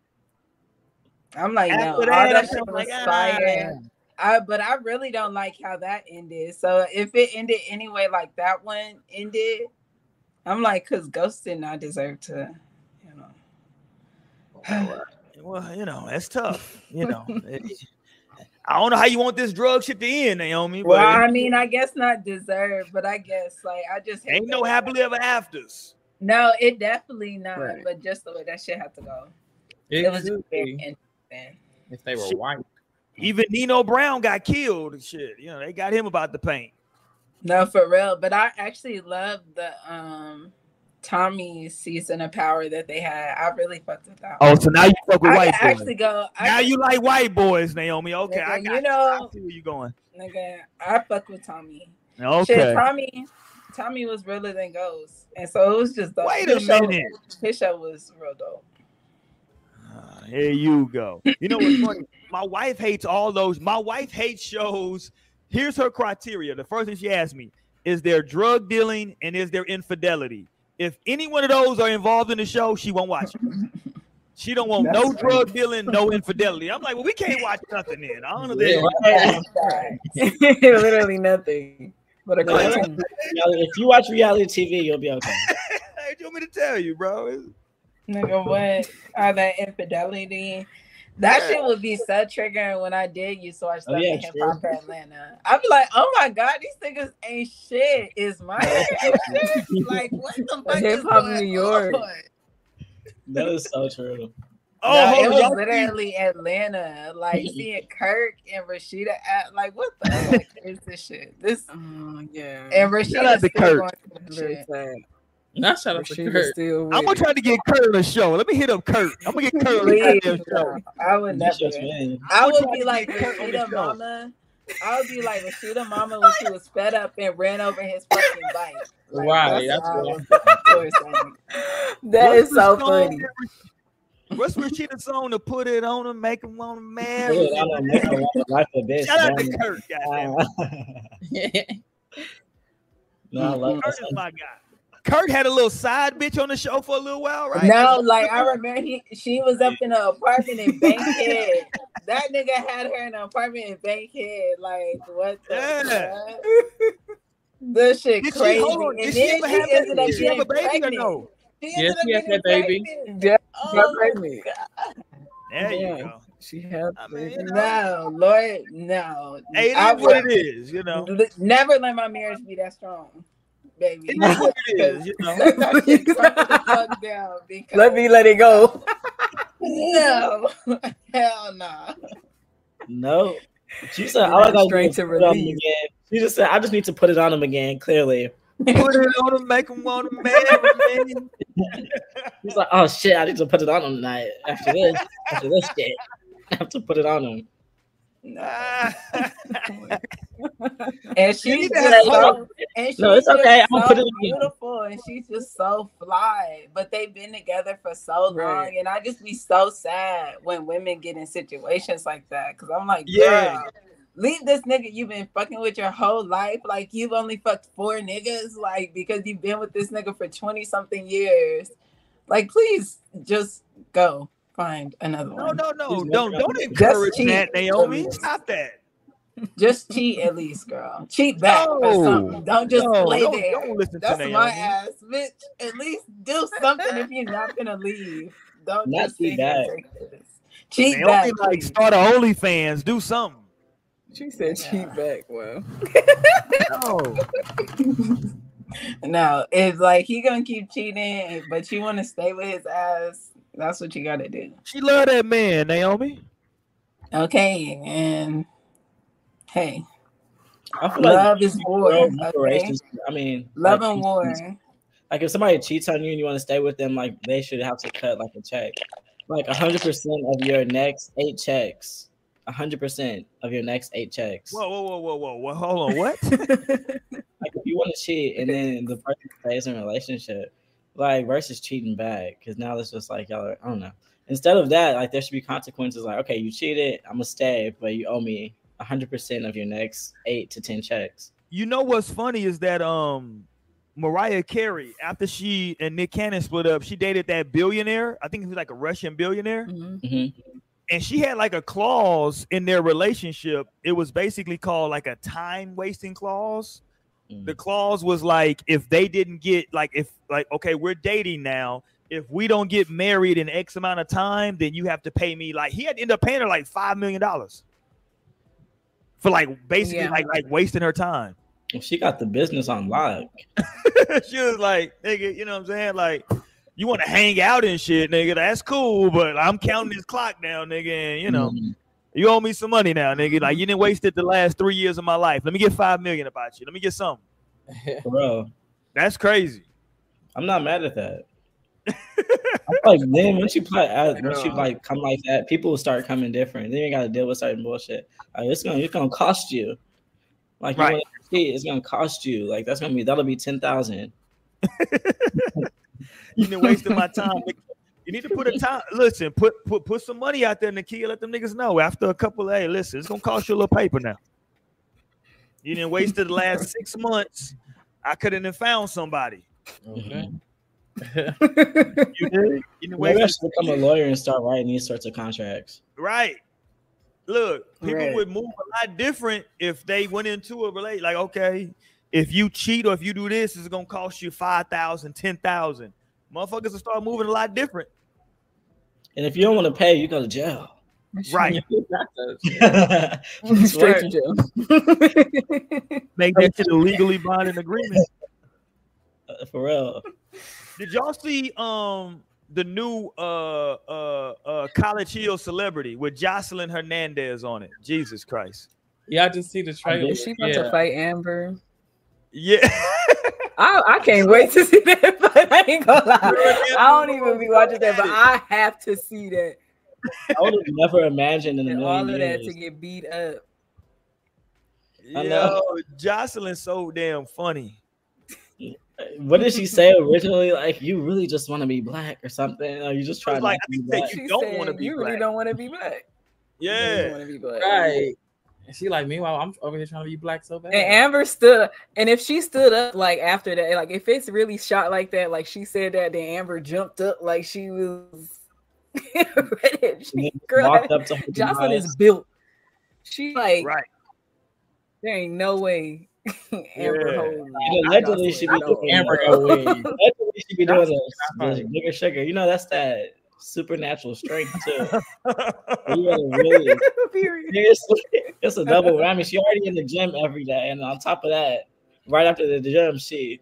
I'm like, After all that, that I'm shit was like, ah. fire. I, but I really don't like how that ended. So if it ended anyway, like that one ended, I'm like, cause Ghost did not deserve to, you know. Well, you know, that's tough. You know, It- I don't know how you want this drug shit to end, Naomi. But Well, I mean, I guess not deserved, but I guess like I just ain't no that. happily ever afters. No, it definitely not. Right. But just the way that shit had to go, It, it was very be interesting. if they were Shit. white. Even Nino Brown got killed and shit. You know, they got him about the paint. No, for real. But I actually love the um Tommy season of power that they had. I really fucked with that. Oh, one. so now you fuck with I white boys. actually go. I now can- you like white boys, Naomi. Okay, I got you know- I see where you going. nigga. I fuck with Tommy. Okay. Shit, Tommy. Tommy was realer than Ghost, and so it was just dope. Wait a His show- minute. His show was real dope. Ah, here you go. You know what's funny? My wife hates all those. My wife hates shows. Here's her criteria. The first thing she asked me is there drug dealing and is there infidelity? If any one of those are involved in the show, she won't watch it. She don't want no That's drug dealing, no infidelity. I'm like, well, we can't watch nothing then. I don't know. Yeah. that- Literally nothing. But a No, cartoon. Reality- If you watch reality TV, you'll be okay. Hey, you want me to tell you, bro? It's- Nigga, what? All that infidelity. That Yeah. shit would be so triggering when I did used to watch Oh, stuff yeah, in hip hop for Atlanta. I'd be like, oh my god, these niggas ain't shit. Is my shit? Like, what the fuck Hip-hop going New York. on? That is so true. Oh, no, it was y'all see- literally Atlanta. Like seeing Kirk and Rasheeda at like, what the fuck is this shit? This Oh, yeah. and Shout Rasheeda out to Kirk. Going through that Very shit. sad. Not shout out to Kurt. I'm gonna try to get Kurt on the show. Let me hit up Kurt. I'm gonna get Kurt on the show. I would That's never. I would be like get Kurt on the Rasheeda. Mama. I would be like Rasheeda Mama when she was fed up and ran over his fucking bike. Like, Right, That's, that's how what- I would feel saying. That What's is the so funny. What's Rasheeda's song to put it on him, make him want to Dude, marry? I don't make a of life. Shout out to. Kurt, goddamn. Uh, no, I love Kurt that. is my guy. Kurt had a little side bitch on the show for a little while, right? No, like I remember he she was up in an apartment in Bankhead. that nigga had her in an apartment in Bankhead. Like what the Yeah. fuck? This shit Did she, crazy. hold on, and did then she ever she have, ended up she have a getting baby or no? She Yes, ended up she had that baby. Yeah, Oh got my pregnant. God. There you go. She had. I mean, you know, No, Lord, no. hey, it I is what it is, you know. never let my marriage be that strong, baby. It is what it is, you know. Let that shit calm the fuck down because Let me let it go. no, hell no. No. She said, "All I not gotta do straight to put it on release. again." She just said, "I just need to put it on him again." Clearly, Put it on him, make him want to marry me. he's like, "Oh shit, I need to put it on him tonight." After this, after this shit, I have to put it on him. And she's just so, and she's No, it's okay. I'm so put it beautiful, and she's just so fly. But they've been together for so long, Right. and I just be so sad when women get in situations like that. Because I'm like, Yeah. leave this nigga you've been fucking with your whole life. Like you've only fucked four niggas, like because you've been with this nigga for twenty something years. Like, please just go find another No, one. no, no. He's Don't don't encourage cheat. that, Naomi. Stop that. Just cheat at least, girl. Cheat back or No. something. Don't just No, play don't- there. don't listen to That's Naomi. my ass, bitch. At least do something if you're not gonna leave. Don't Not just sit cheat back. Cheat Naomi back. like please. start a OnlyFans, do something. She said cheat back. Well, No. No, if like he gonna keep cheating, but you want to stay with his ass, that's what you gotta do. She love that man, Naomi. Okay, and hey, I feel like love is war. Okay? I mean, Love like, and war. Like if somebody cheats on you and you want to stay with them, like they should have to cut like a check, like hundred percent of your next eight checks, hundred percent of your next eight checks. Whoa, whoa, whoa, whoa, whoa, whoa. Hold on, what? Like if you want to cheat and then the person stays in a relationship, like versus cheating back, because now it's just like y'all. Are, I don't know. Instead of that, like there should be consequences. Like okay, you cheated, I'm gonna stay, but you owe me hundred percent of your next eight to ten checks. you know what's funny is that um Mariah Carey, after she and Nick Cannon split up, she dated that billionaire. I think he was like a Russian billionaire. Mhm. Mhm. and she had like a clause in their relationship. It was basically called like a time wasting clause. Mm. The clause was like if they didn't get like if like okay, we're dating now. If we don't get married in X amount of time, then you have to pay me like he had to end up paying her like five million dollars for like basically Yeah. like like wasting her time. She got the business on lock. she was like, nigga, you know what I'm saying? Like, you want to hang out and shit, nigga. That's cool, but I'm counting this clock down, nigga. And you know, Mhm. You owe me some money now, nigga. Like you didn't waste it the last three years of my life. Let me get five million about you. Let me get something. Bro. That's crazy. I'm not mad at that. I'm like then once you play out, when uh, she Yeah. like come like that, people will start coming different. Then you gotta deal with certain bullshit. Like it's gonna it's gonna cost you. Like Right. want see, it's gonna cost you. Like that's gonna be that'll be ten thousand. You didn't wasting my time. Nigga. You need to put a time. Listen, put put put some money out there, Nakia. Let them niggas know. After a couple, of, hey, listen, it's gonna cost you a little paper now. You didn't waste the last six months. I couldn't have found somebody. Okay. You did. You didn't Maybe I should become a lawyer and start writing these sorts of contracts. Right. Look, people Right. would move a lot different if they went into a relate. Like, okay, if you cheat or if you do this, it's gonna cost you five thousand, ten thousand. Motherfuckers will start moving a lot different. And if you don't want to pay, you go to jail. Right. Straight to jail. Make that shit a legally binding agreement. For real. Did y'all see um the new uh uh uh college hill celebrity with Joseline Hernandez on it? Jesus Christ. Yeah, I just see the trailer. Is she about yeah. to fight Amber? Yeah. I, I can't wait to see that, but I ain't gonna lie. I don't even be watching that, but I have to see that. I would have never imagined in a million all of that to get beat up. I Yo. Joseline's so damn funny. What did she say originally? Like, you really just want to be black or something? Or you just trying was like, to I be think that black? You don't wanna be You really black." don't want to be black. You really Yeah. want to be black. Right. And she like, meanwhile, I'm over here trying to be black so bad. And Amber stood, and if she stood up like after that, like if it's really shot like that, like she said that, then Amber jumped up like she was. And she, then girl, up to her Joseline is built. She like Right. there ain't no way Amber Yeah. holds. Allegedly she be Joseline. doing Amber that. go away. Allegedly she be doing this, Not this sugar. You know, that's that supernatural strength too. You really seriously, it's a double whammy. She already in the gym every day, and on top of that, right after the gym, she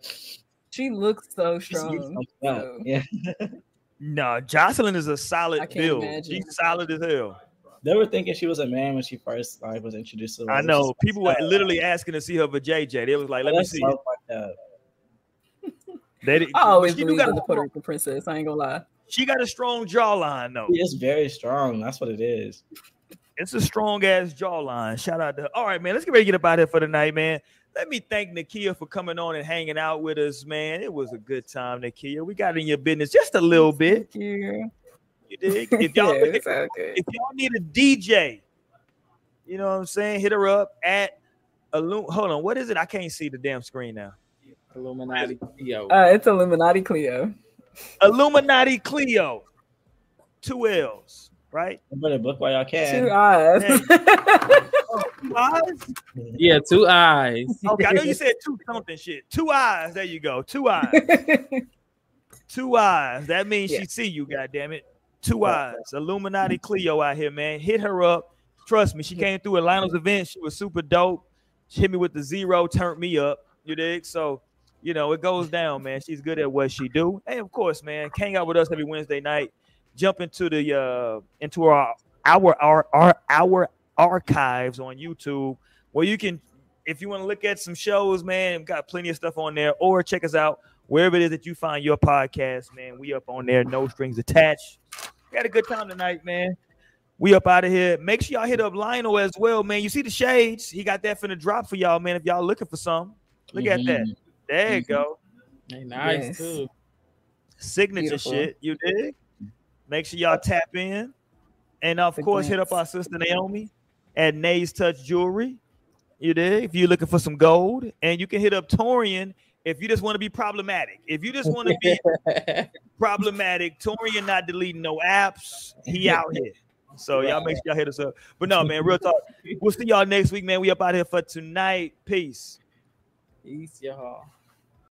She looks so strong. yeah. so- yeah. no, Joseline is a solid can't build. imagine. She's solid as hell. They were thinking she was a man when she first like was introduced to the I know. People were like, literally asking to see her for JJ. They was like, let me see. so it. fucked up. They, did- I always she, do believe got in the Puerto Rican princess. I ain't gonna lie. She got a strong jawline, though. She is very strong. That's what it is. It's a strong ass jawline. Shout out to. All right, man. Let's get ready to get up out here for the night, man. Let me thank Nakia for coming on and hanging out with us, man. It was a good time, Nakia. We got in your business just a little bit. Thank you. You dig? If y'all yeah, looking- it's all good. if y'all need a DJ, you know what I'm saying? Hit her up at Illum. Hold on, what is it? I can't see the damn screen now. Illuminati Theo. Uh, it's Illuminati Cleo. Illuminati Cleo, two L's, right? You better book while y'all Two can. eyes. Two eyes. yeah, two eyes. Okay, I know you said two something shit. Two eyes. There you go. Two eyes. Two eyes. That means Yeah. she see you. God damn it. Two eyes. Illuminati Cleo out here, man. Hit her up. Trust me, she came through at Lionel's event. She was super dope. She hit me with the zero, turned me up. You dig? So, you know, it goes down, man. She's good at what she do. And of course, man, hang out with us every Wednesday night. Jump into the uh into our our our our, our archives on YouTube where you can if you want to look at some shows, man, got plenty of stuff on there, or check us out wherever it is that you find your podcast, man. We up on there, no strings attached. We had a good time tonight, man. We up out of here. Make sure y'all hit up Lionel as well, man. You see the shades? He got that finna drop for y'all, man. If y'all looking for some, look at that. There you go. They nice Yes. too. Signature Beautiful. shit. You dig? Make sure y'all tap in. And of The course, hit up our sister Naomi at Nays Touch Jewelry. You dig? If you're looking for some gold, and you can hit up Torian if you just want to be problematic. If you just want to be problematic, Torian not deleting no apps. He out here. So y'all make sure y'all hit us up. But no, man, real talk. We'll see y'all next week, man. We up out here for tonight. Peace. Peace, y'all.